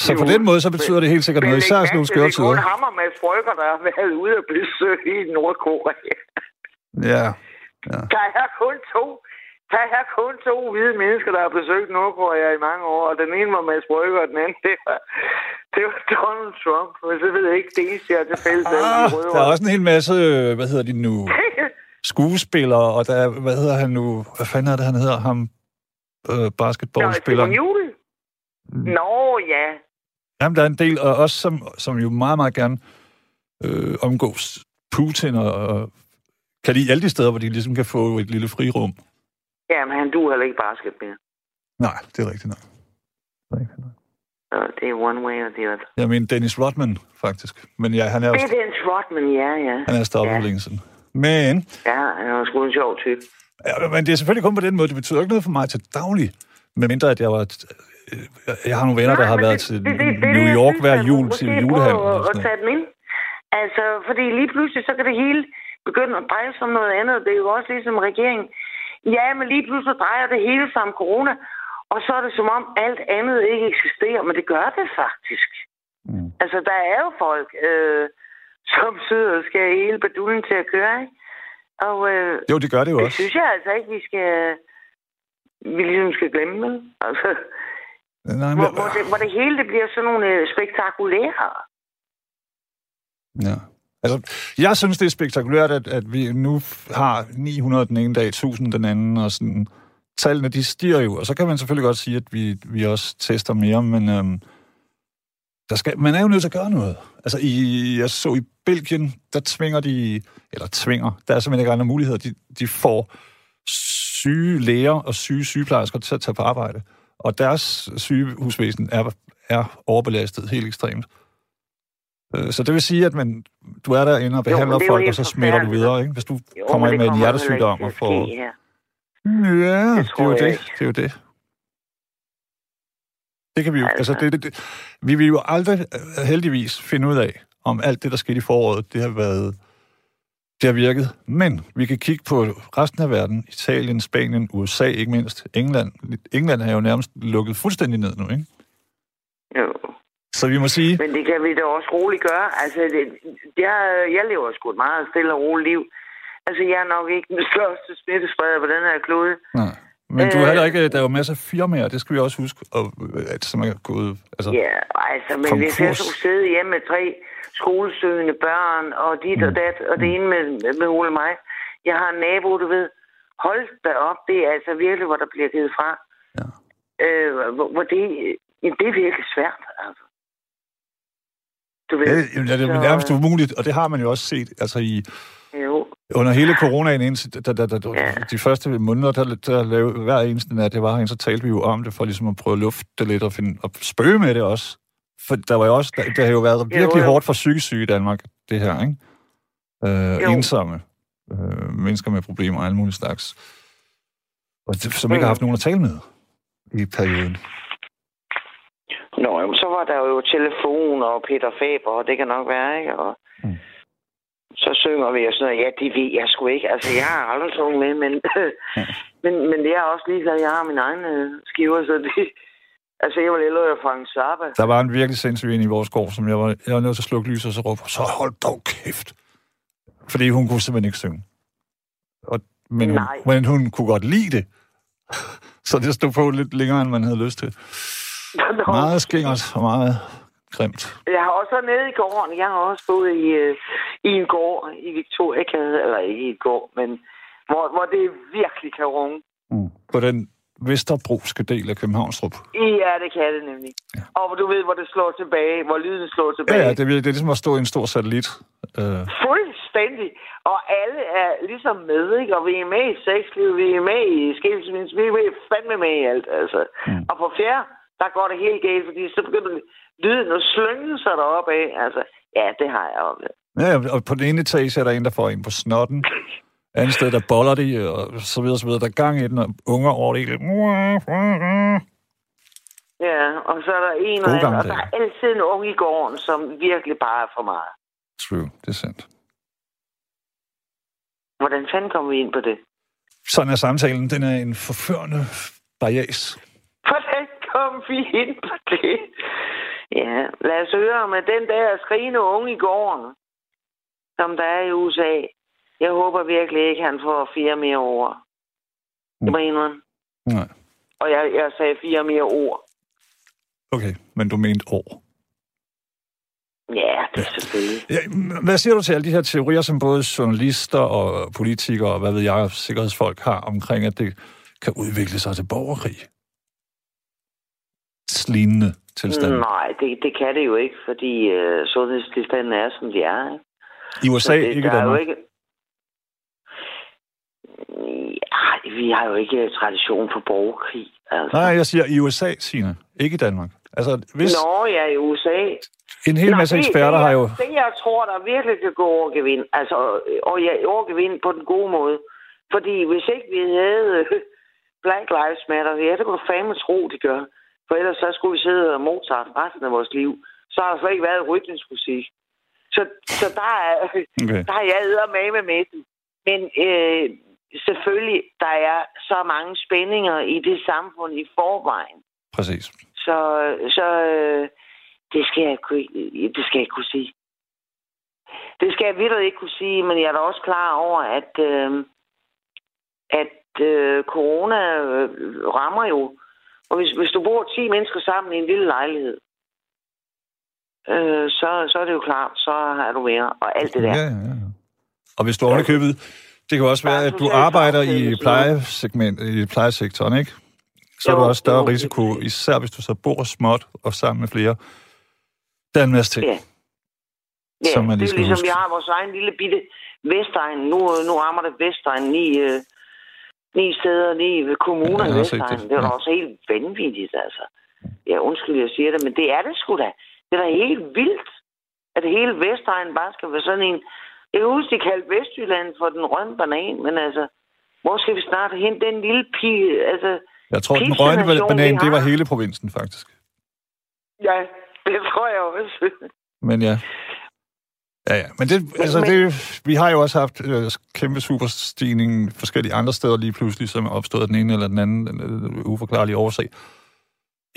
[SPEAKER 2] Så
[SPEAKER 4] Jo,
[SPEAKER 2] på den måde, så betyder det helt sikkert noget, især sådan nogle skøre
[SPEAKER 4] Det er kun
[SPEAKER 2] tider.
[SPEAKER 4] ham og Mads Brygger, der har været ude og besøge i Nordkorea.
[SPEAKER 2] Ja,
[SPEAKER 4] Der er kun to. Der er kun to hvide mennesker, der har besøgt Nordkorea i mange år, og den ene var Mads Brygger, og den anden, det var, det var Donald Trump. Men så ved jeg ikke, det eneste, jeg til fælles.
[SPEAKER 2] ah,
[SPEAKER 4] de
[SPEAKER 2] der er også en hel masse, øh, hvad hedder de nu, *laughs* skuespillere, og der er, hvad hedder han nu, hvad fanden er det, han hedder, ham, øh,
[SPEAKER 4] Nå,
[SPEAKER 2] basketballspilleren.
[SPEAKER 4] Simon Juhl? Nå, ja.
[SPEAKER 2] Jamen, der er en del, og også som, som jo meget, meget gerne øh, omgås Putin, og, og kan lide alle de steder, hvor de ligesom kan få et lille frirum.
[SPEAKER 4] Ja, men han duer heller ikke basket mere.
[SPEAKER 2] Nej, det er rigtigt nok. Det er rigtigt nok.
[SPEAKER 4] Så det er one way or the other.
[SPEAKER 2] Jeg mener Dennis Rodman, faktisk. Men ja, han er,
[SPEAKER 4] Det er Dennis Rodman, ja, ja.
[SPEAKER 2] han er stoppet
[SPEAKER 4] Ja.
[SPEAKER 2] længe siden. Men,
[SPEAKER 4] Ja, han er sgu en sjov type.
[SPEAKER 2] ja, men det er selvfølgelig kun på den måde. Det betyder ikke noget for mig til daglig. Med mindre, at jeg var... øh, Jeg har nogle venner, der har været
[SPEAKER 4] det-
[SPEAKER 2] til
[SPEAKER 4] det- det- det
[SPEAKER 2] New York hver jul til julehandel. og sådan
[SPEAKER 4] tage dem ind. Altså, fordi lige pludselig, så kan det hele begynde at dreje sig om noget andet. Det er jo også ligesom regeringen. Ja, men lige pludselig drejer det hele sig om corona. Og så er det som om alt andet ikke eksisterer, men det gør det faktisk.
[SPEAKER 2] Mm.
[SPEAKER 4] Altså, der er jo folk, øh, som sidder og skal hele baduljen til at køre, ikke? Og øh,
[SPEAKER 2] Jo, det gør det jo
[SPEAKER 4] det
[SPEAKER 2] også.
[SPEAKER 4] synes jeg altså ikke, vi skal, vi ligesom skal glemme, vel? Altså,
[SPEAKER 2] Nej,
[SPEAKER 4] hvor,
[SPEAKER 2] men,
[SPEAKER 4] hvor, det, hvor det hele det bliver sådan nogle øh, spektakulære.
[SPEAKER 2] Ja. Altså, jeg synes, det er spektakulært, at, at vi nu har 900 den ene dag, 1000 den anden, og sådan... Tallene, de stiger jo, og så kan man selvfølgelig godt sige, at vi, vi også tester mere, men øhm, der skal, man er jo nødt til at gøre noget. Altså, i, jeg så i Belgien, der tvinger de, eller tvinger, der er simpelthen ikke andre muligheder, de, de får syge læger og syge sygeplejersker til at tage på arbejde, og deres sygehusvæsen er, er overbelastet helt ekstremt. Øh, Så det vil sige, at man, du er derinde og behandler
[SPEAKER 4] det er jo
[SPEAKER 2] folk, og så smitter du videre, ikke? Hvis du
[SPEAKER 4] Jo,
[SPEAKER 2] kommer ind
[SPEAKER 4] det
[SPEAKER 2] med en hjertesygdom og får... Ja, det,
[SPEAKER 4] tror
[SPEAKER 2] er jo det.
[SPEAKER 4] ikke.
[SPEAKER 2] Det er jo det. Det kan vi jo... Altså,
[SPEAKER 4] Altså.
[SPEAKER 2] det, det, det, vi vil jo aldrig øh, heldigvis finde ud af, om alt det, der skete i foråret, det har været... Det har virket. Men vi kan kigge på resten af verden. Italien, Spanien, USA ikke mindst. England. England er jo nærmest lukket fuldstændig ned nu, ikke?
[SPEAKER 4] Jo.
[SPEAKER 2] Så vi må sige...
[SPEAKER 4] Men det kan vi da også roligt gøre. Altså, det, jeg, jeg lever sgu et meget stille og roligt liv. Altså, jeg er nok ikke den *laughs* største smittespreder på den her klode.
[SPEAKER 2] Nej. Men du er
[SPEAKER 4] Øh,
[SPEAKER 2] heller ikke... Der er jo masser af firmaer, det skal vi også huske, og, at, som er gået... Altså,
[SPEAKER 4] Ja, altså, men hvis jeg
[SPEAKER 2] Konkurs.
[SPEAKER 4] skulle sidde hjemme med tre skolesøgende børn, og dit og dat, og det ene med, med Ole mig. Jeg har en nabo, du ved. Hold da op, det er altså virkelig, hvor der bliver givet fra.
[SPEAKER 2] Ja.
[SPEAKER 4] Øh, hvor, hvor det, det er virkelig svært, altså. Du ved.
[SPEAKER 2] Ja, det er
[SPEAKER 4] Så-
[SPEAKER 2] nærmest umuligt, og det har man jo også set altså i,
[SPEAKER 4] Jo,
[SPEAKER 2] under hele coronaen, indtil, da, da, da, da,
[SPEAKER 4] Ja.
[SPEAKER 2] de første måneder, der, der lavede hver eneste nat, det var herinde, så talte vi jo om det, for ligesom at prøve at lufte det lidt og, finde, og spøge med det også. For der var jo også, der, der har jo været virkelig
[SPEAKER 4] jo.
[SPEAKER 2] hårdt for psykisk syge i Danmark, det her, ikke? Øh,
[SPEAKER 4] Jo.
[SPEAKER 2] ensomme øh, mennesker med problemer og alle mulige slags. Og det, som ikke har
[SPEAKER 4] Mm.
[SPEAKER 2] haft nogen at tale med i perioden.
[SPEAKER 4] Var der jo telefon og Peter Faber, og det kan nok være, ikke? Og
[SPEAKER 2] Mm.
[SPEAKER 4] så synger vi og sådan noget. Ja, det ved jeg sgu ikke. Altså, jeg har aldrig sunget med, men, *laughs* men, men det er også ligeglad. Jeg har min egen øh, skiver, så det... Altså, jeg var lidt af Frank Zappa.
[SPEAKER 2] Der var en virkelig sindssyg en i vores gård, som jeg var, jeg var nødt til at slukke lyset og så råbe, så hold dog kæft. Fordi hun kunne simpelthen ikke synge. Og, men, hun,
[SPEAKER 4] Nej.
[SPEAKER 2] men hun kunne godt lide det. *laughs* Så det stod på lidt længere, end man havde lyst til.
[SPEAKER 4] Nå,
[SPEAKER 2] Meget skingert og meget grimt.
[SPEAKER 4] Jeg har også været nede i gården. Jeg har også boet i, øh, i en gård i Victoria, eller ikke i en gård, men hvor, hvor det virkelig kan runge.
[SPEAKER 2] Mm. På den Vesterbroske del af Københavnstrup.
[SPEAKER 4] Ja, det kan det nemlig. Ja. Og du ved, hvor det slår tilbage, hvor lyden slår tilbage.
[SPEAKER 2] ja det, er, det er ligesom at stå i en stor satellit. Øh,
[SPEAKER 4] Fuldstændig. Og alle er ligesom med, ikke? Og vi er med i sexliv, vi er med i skilsmisse, vi er med, fandme med i alt, altså. Mm. Og på fjerde, der går det helt galt, fordi så begynder lyden at slynge sig deroppe af. Altså, ja, det har jeg oplevet.
[SPEAKER 2] ja, og på den ene etage er der en, der får en på snotten. Andet sted, der boller de, og så videre, så videre. Der er gang i den, og unger over det hele.
[SPEAKER 4] Ja, og så er der en og anden, og der er altid en ung i gården, som virkelig bare er for meget.
[SPEAKER 2] True, det er sandt.
[SPEAKER 4] Hvordan fanden kommer vi ind på det?
[SPEAKER 2] Sådan er samtalen. Den er en forførende barriers.
[SPEAKER 4] Kom vi ind på det? Ja, lad os høre med den der skrigende unge i gården, som der er i USA. Jeg håber virkelig ikke, han får fire mere ord. Det jeg indrømme.
[SPEAKER 2] Nej.
[SPEAKER 4] Og jeg, jeg sagde fire mere ord.
[SPEAKER 2] Okay, men du mente år.
[SPEAKER 4] Ja, det er selvfølgelig.
[SPEAKER 2] Ja, hvad siger du til alle de her teorier, som både journalister og politikere og hvad ved jeg, sikkerhedsfolk har omkring, at det kan udvikle sig til borgerkrig? Lignende tilstand.
[SPEAKER 4] Nej, det, det kan det jo ikke, fordi øh, sundhedstilstanden er, som de er. Ikke?
[SPEAKER 2] I USA,
[SPEAKER 4] det,
[SPEAKER 2] ikke i
[SPEAKER 4] er
[SPEAKER 2] Danmark.
[SPEAKER 4] ikke... Ja, vi har jo ikke tradition for borgerkrig. Altså.
[SPEAKER 2] Nej, jeg siger i USA, Signe. Ikke i Danmark. Altså, hvis
[SPEAKER 4] Nå, ja, i USA.
[SPEAKER 2] en hel
[SPEAKER 4] Nå,
[SPEAKER 2] masse
[SPEAKER 4] det-
[SPEAKER 2] eksperter
[SPEAKER 4] det,
[SPEAKER 2] har
[SPEAKER 4] jeg-
[SPEAKER 2] jo...
[SPEAKER 4] Det, jeg tror, der virkelig kan gå over gevind, altså, og ja, over gevind på den gode måde. Fordi hvis ikke vi havde øh, *laughs* Black Lives Matter, ja, det kunne du fandme tro, de gør. For ellers så skulle vi sidde og Mozart resten af vores liv. Så har der slet ikke været rytmingsmusik. Så, så der er,
[SPEAKER 2] Okay.
[SPEAKER 4] der er jeg med med med den. Men øh, selvfølgelig, der er så mange spændinger i det samfund i forvejen.
[SPEAKER 2] Præcis.
[SPEAKER 4] Så, så øh, det, skal jeg, det skal jeg ikke kunne sige. Det skal jeg virkelig ikke kunne sige, men jeg er da også klar over, at, øh, at øh, corona øh, rammer jo. Og hvis, hvis du bor 10 mennesker sammen i en lille lejlighed, øh, så, så er det jo klart, så har du mere og alt det der.
[SPEAKER 2] Ja, ja, ja. Og hvis du oven i købet... Det kan også være, at du arbejder i plejesegment, i plejesektoren, ikke? Så er der også større risiko, især hvis du så bor småt og sammen med flere. Der er en masse ting.
[SPEAKER 4] Ja. Ja,
[SPEAKER 2] Som man lige
[SPEAKER 4] det er ligesom, vi har vores egen lille bitte Vestegn. Nu, nu rammer det Vestegn øh, ni steder,
[SPEAKER 2] Ja,
[SPEAKER 4] i
[SPEAKER 2] jeg har set
[SPEAKER 4] Vestegn.
[SPEAKER 2] det.
[SPEAKER 4] Er da
[SPEAKER 2] Ja.
[SPEAKER 4] også helt vanvittigt, altså. Ja, undskyld, jeg siger det, men det er det sgu da. Det er da helt vildt, at hele Vestegn bare skal være sådan en... Jeg kan huske, de kaldte Vestjylland for den røde banan, men altså, hvor skal vi snart hen? Den lille pige, altså...
[SPEAKER 2] Jeg tror, den røgne banan, det var hele provinsen, faktisk.
[SPEAKER 4] Ja, *laughs* det tror jeg også.
[SPEAKER 2] Men ja. Ja, ja. Men, det, altså,
[SPEAKER 4] men-
[SPEAKER 2] det, vi har jo også haft øh, kæmpe superstigning forskellige andre steder lige pludselig, som er opstået af den ene eller den anden øh, uforklarlige årsag.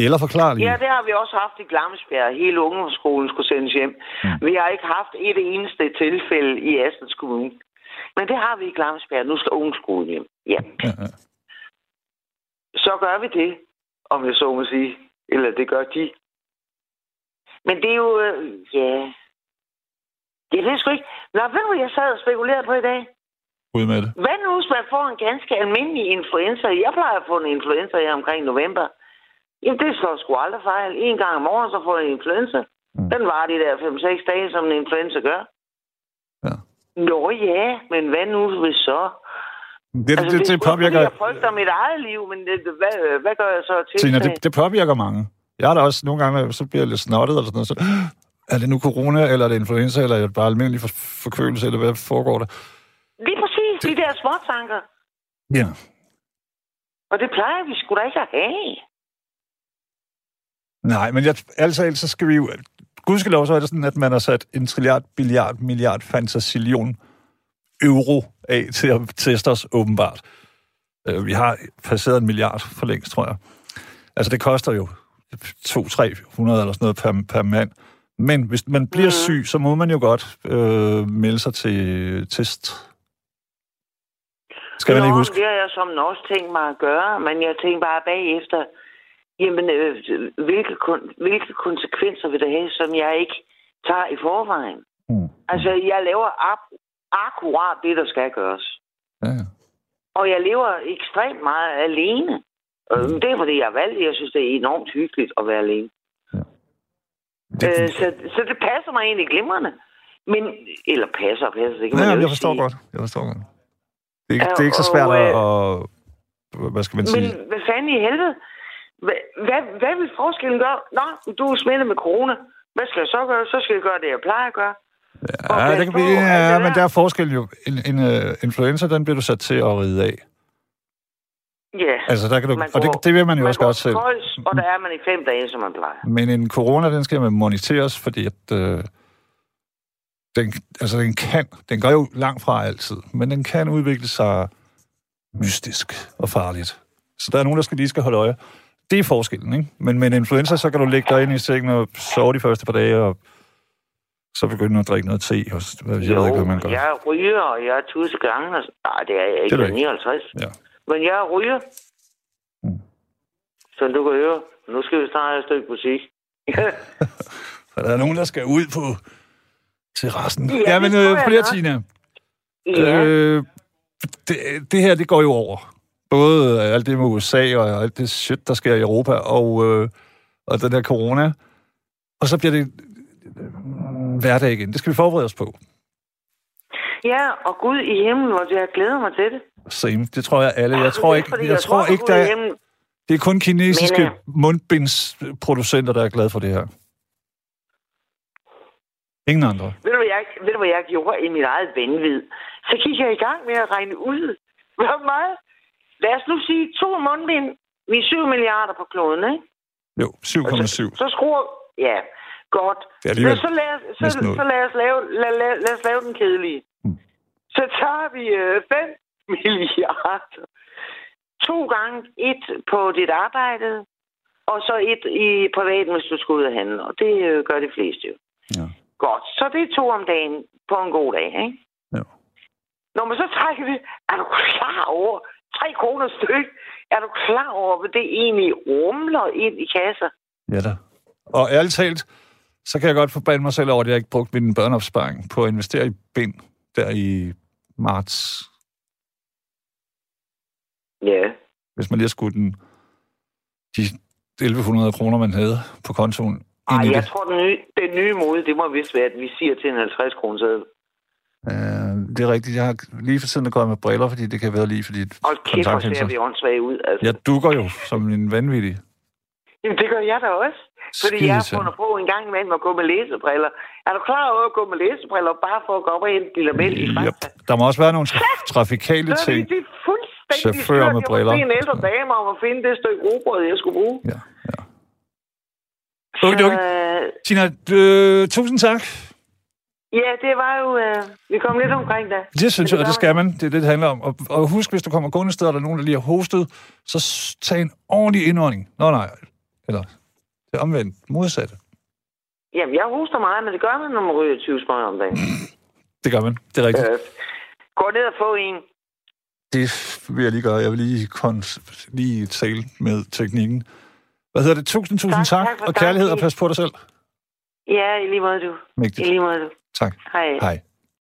[SPEAKER 2] Eller forklarlige.
[SPEAKER 4] Ja, det har vi også haft i Glamsbjerg. Hele ungdomsskolen skulle sendes hjem. Mm. Vi har ikke haft et eneste tilfælde i Astens Kommune. Men det har vi i Glamsbjerg. Nu skal ungdomsskolen hjem. Ja.
[SPEAKER 2] Ja, ja.
[SPEAKER 4] Så gør vi det, om jeg så må sige. Eller det gør de. Men det er jo... Øh, ja... Jeg ved sgu ikke. Nå, ved du, jeg sad og spekulerede på i dag?
[SPEAKER 2] Ud med det.
[SPEAKER 4] Hvad nu, hvis man får en ganske almindelig influenza? Jeg plejer at få en influenza her omkring november. Jamen, det slår sgu aldrig fejl. En gang om året, så får jeg en influenza.
[SPEAKER 2] Mm.
[SPEAKER 4] Den var de der 5-6 dage, som en influenza gør.
[SPEAKER 2] Ja.
[SPEAKER 4] Nå ja, men hvad nu hvis så?
[SPEAKER 2] Det, altså, det, det, det påvirker...
[SPEAKER 4] Jeg frygter mit eget liv, men det, det- hvad, hvad gør jeg så til?
[SPEAKER 2] Tina, det, det påvirker mange. Jeg har da også nogle gange, så bliver jeg lidt snottet eller sådan noget, så er det nu corona, eller er det influenza, eller er det bare almindelig for, forkølelse, eller hvad foregår der?
[SPEAKER 4] Lige præcis, de der småtanker.
[SPEAKER 2] Ja.
[SPEAKER 4] Og det plejer vi sgu da ikke at have.
[SPEAKER 2] Nej, men jeg, altså, så skal vi jo... Gudskelov, så er det sådan, at man har sat en trilliard, billiard, milliard, fantasillion euro af til at teste os, åbenbart. Øh, Vi har passeret en milliard for længst, tror jeg. Altså, det koster jo 2-300 eller sådan noget per, per mand. Men hvis man bliver mm. syg, så må man jo godt øh, melde sig til test. Skal man
[SPEAKER 4] Nå,
[SPEAKER 2] ikke huske?
[SPEAKER 4] det har jeg som også tænkt mig at gøre, men jeg tænker bare bagefter, jamen, øh, hvilke, kon- hvilke konsekvenser vil det have, som jeg ikke tager i forvejen?
[SPEAKER 2] Mm.
[SPEAKER 4] Altså, jeg laver ap- akkurat det, der skal gøres.
[SPEAKER 2] Ja, ja.
[SPEAKER 4] Og jeg lever ekstremt meget alene. Og Det er, fordi jeg har valgt det. Jeg synes, det er enormt hyggeligt at være alene.
[SPEAKER 2] Det,
[SPEAKER 4] Øh, så, så det passer mig egentlig glimrende. Men, eller passer og passer, det kan man jo
[SPEAKER 2] jeg forstår
[SPEAKER 4] sige.
[SPEAKER 2] godt. Jeg forstår godt. Det er,
[SPEAKER 4] Ja,
[SPEAKER 2] det er ikke så
[SPEAKER 4] og,
[SPEAKER 2] svært at,
[SPEAKER 4] øh,
[SPEAKER 2] at... Hvad skal man
[SPEAKER 4] Men
[SPEAKER 2] sige?
[SPEAKER 4] hvad fanden i helvede? Hvad, hvad, hvad vil forskellen gøre? Nå, du er smittet med corona. Hvad skal jeg så gøre? Så skal jeg gøre det, jeg plejer at gøre.
[SPEAKER 2] Ja, det kan blive, ja, men
[SPEAKER 4] der?
[SPEAKER 2] der er forskel jo. En, en uh, influenza, den bliver du sat til at ride af.
[SPEAKER 4] Ja.
[SPEAKER 2] Altså, der kan du,
[SPEAKER 4] Man
[SPEAKER 2] og det, det vil man jo
[SPEAKER 4] man
[SPEAKER 2] også godt selv.
[SPEAKER 4] Kols, og der er man i fem dage, som man plejer.
[SPEAKER 2] Men en corona, den skal man moniteres, fordi at, øh, den, altså den kan, den går jo langt fra altid, men den kan udvikle sig mystisk og farligt. Så der er nogen, der skal lige skal holde øje. Det er forskellen, ikke? Men med en influenza, så kan du ligge dig ind i sengen og sove de første par dage, og så begynde at drikke noget te. Og, jeg ved
[SPEAKER 4] Jo,
[SPEAKER 2] ikke, hvad man gør.
[SPEAKER 4] jeg ryger, og jeg er tusind gange. Og... Nej, det er jeg ikke.
[SPEAKER 2] Det er du
[SPEAKER 4] jeg er
[SPEAKER 2] ikke.
[SPEAKER 4] 59.
[SPEAKER 2] Ja.
[SPEAKER 4] Men jeg ryger.
[SPEAKER 2] Mm.
[SPEAKER 4] Som du kan høre. Nu skal vi snart have et stykke musik. *laughs*
[SPEAKER 2] Så der er nogen, der skal ud på terrassen.
[SPEAKER 4] Ja,
[SPEAKER 2] Ja,
[SPEAKER 4] det
[SPEAKER 2] men øh, flere. Tina.
[SPEAKER 4] ja.
[SPEAKER 2] Øh, det, det her, det går jo over. Både alt det med USA og alt det shit, der sker i Europa, og, øh, og den der corona. Og så bliver det øh, hverdag igen. Det skal vi forberede os på.
[SPEAKER 4] ja, og Gud i himlen, hvor jeg glæder mig til det.
[SPEAKER 2] Same. Det tror jeg alle. Jeg tror ikke, jeg tror ikke der er, det er kun kinesiske
[SPEAKER 4] Men, øh,
[SPEAKER 2] mundbindsproducenter, der er glade for det her. Ingen andre.
[SPEAKER 4] Ved du, hvad jeg, ved du, hvad jeg gjorde i mit eget vanvid? Så gik jeg i gang med at regne ud, *laughs* hvor meget. Lad os nu sige to mundbind. Vi er 7 milliarder på kloden, ikke?
[SPEAKER 2] Jo, 7,7.
[SPEAKER 4] Så skruer... Ja, godt.
[SPEAKER 2] Det er
[SPEAKER 4] Men så lad, os, så, så lad, os lave, lad, lad, lad os lave den kedelige.
[SPEAKER 2] Mm.
[SPEAKER 4] Så tager vi 5 *laughs* milliarder. To gange et på dit arbejde, og så et i privaten, hvis du skal ud og handle. Og det øh, gør de fleste jo.
[SPEAKER 2] Ja.
[SPEAKER 4] Godt. Så det er to om dagen på en god dag, ikke?
[SPEAKER 2] Jo.
[SPEAKER 4] Når man så trækker det, er du klar over, 3 kroner styk, er du klar over, hvad det egentlig rumler ind i kasser?
[SPEAKER 2] Ja da. Og ærligt talt, så kan jeg godt forbande mig selv over, at jeg ikke brugte min børneopsparing på at investere i bind der i marts.
[SPEAKER 4] Ja.
[SPEAKER 2] Hvis man lige skulle den, de 1100 kroner, man havde på kontoen, ind
[SPEAKER 4] Ej,
[SPEAKER 2] i
[SPEAKER 4] jeg
[SPEAKER 2] det.
[SPEAKER 4] tror, den nye, den nye mode, det må vist være, at vi siger til en 50 kroner sædel.
[SPEAKER 2] Uh, det er rigtigt. Jeg har lige for tiden gået med briller, fordi det kan være lige, fordi
[SPEAKER 4] Hold kæft, hvor ser vi åndssvage ud. Altså.
[SPEAKER 2] Jeg dukker jo som en vanvittig.
[SPEAKER 4] Jamen, det gør jeg da også. Fordi jeg har fundet på en gang imellem at gå med læsebriller. Er du klar over at gå med læsebriller bare for at gå op og hente Lille Mæl i
[SPEAKER 2] Yep.
[SPEAKER 4] Fakta?
[SPEAKER 2] Der må også være nogle tra- trafikale ting.
[SPEAKER 4] det, det er fuldstændig
[SPEAKER 2] Chauffører med
[SPEAKER 4] Jeg
[SPEAKER 2] briller.
[SPEAKER 4] bede en ældre dame om at finde det stykke robrød, jeg skulle bruge.
[SPEAKER 2] Ja, ja. Okay, okay.
[SPEAKER 4] Øh,
[SPEAKER 2] Tina, øh, tusind tak.
[SPEAKER 4] ja, det var jo... Øh, vi kom lidt omkring da.
[SPEAKER 2] Det synes jeg, og det skal man. Det er det, det handler om. Og, og husk, hvis du kommer gående steder, og der er nogen, der lige har hostet, så tag en ordentlig indånding. Nå nej, Eller det omvendt, modsatte.
[SPEAKER 4] Jamen, jeg hoster meget, men det gør man, når man ryger 20 smøger om dagen.
[SPEAKER 2] Det gør man, det er rigtigt.
[SPEAKER 4] Øh, gå ned og få en.
[SPEAKER 2] Det vil jeg lige gøre. Jeg vil lige, kons- lige tale med teknikken. Hvad hedder det? Tusind, tusind
[SPEAKER 4] Tak,
[SPEAKER 2] tak,
[SPEAKER 4] tak
[SPEAKER 2] og kærlighed, og pas på dig selv.
[SPEAKER 4] Ja, i lige måde du.
[SPEAKER 2] Mægtigt.
[SPEAKER 4] I lige måde du.
[SPEAKER 2] Tak.
[SPEAKER 4] Hej.
[SPEAKER 2] Hej.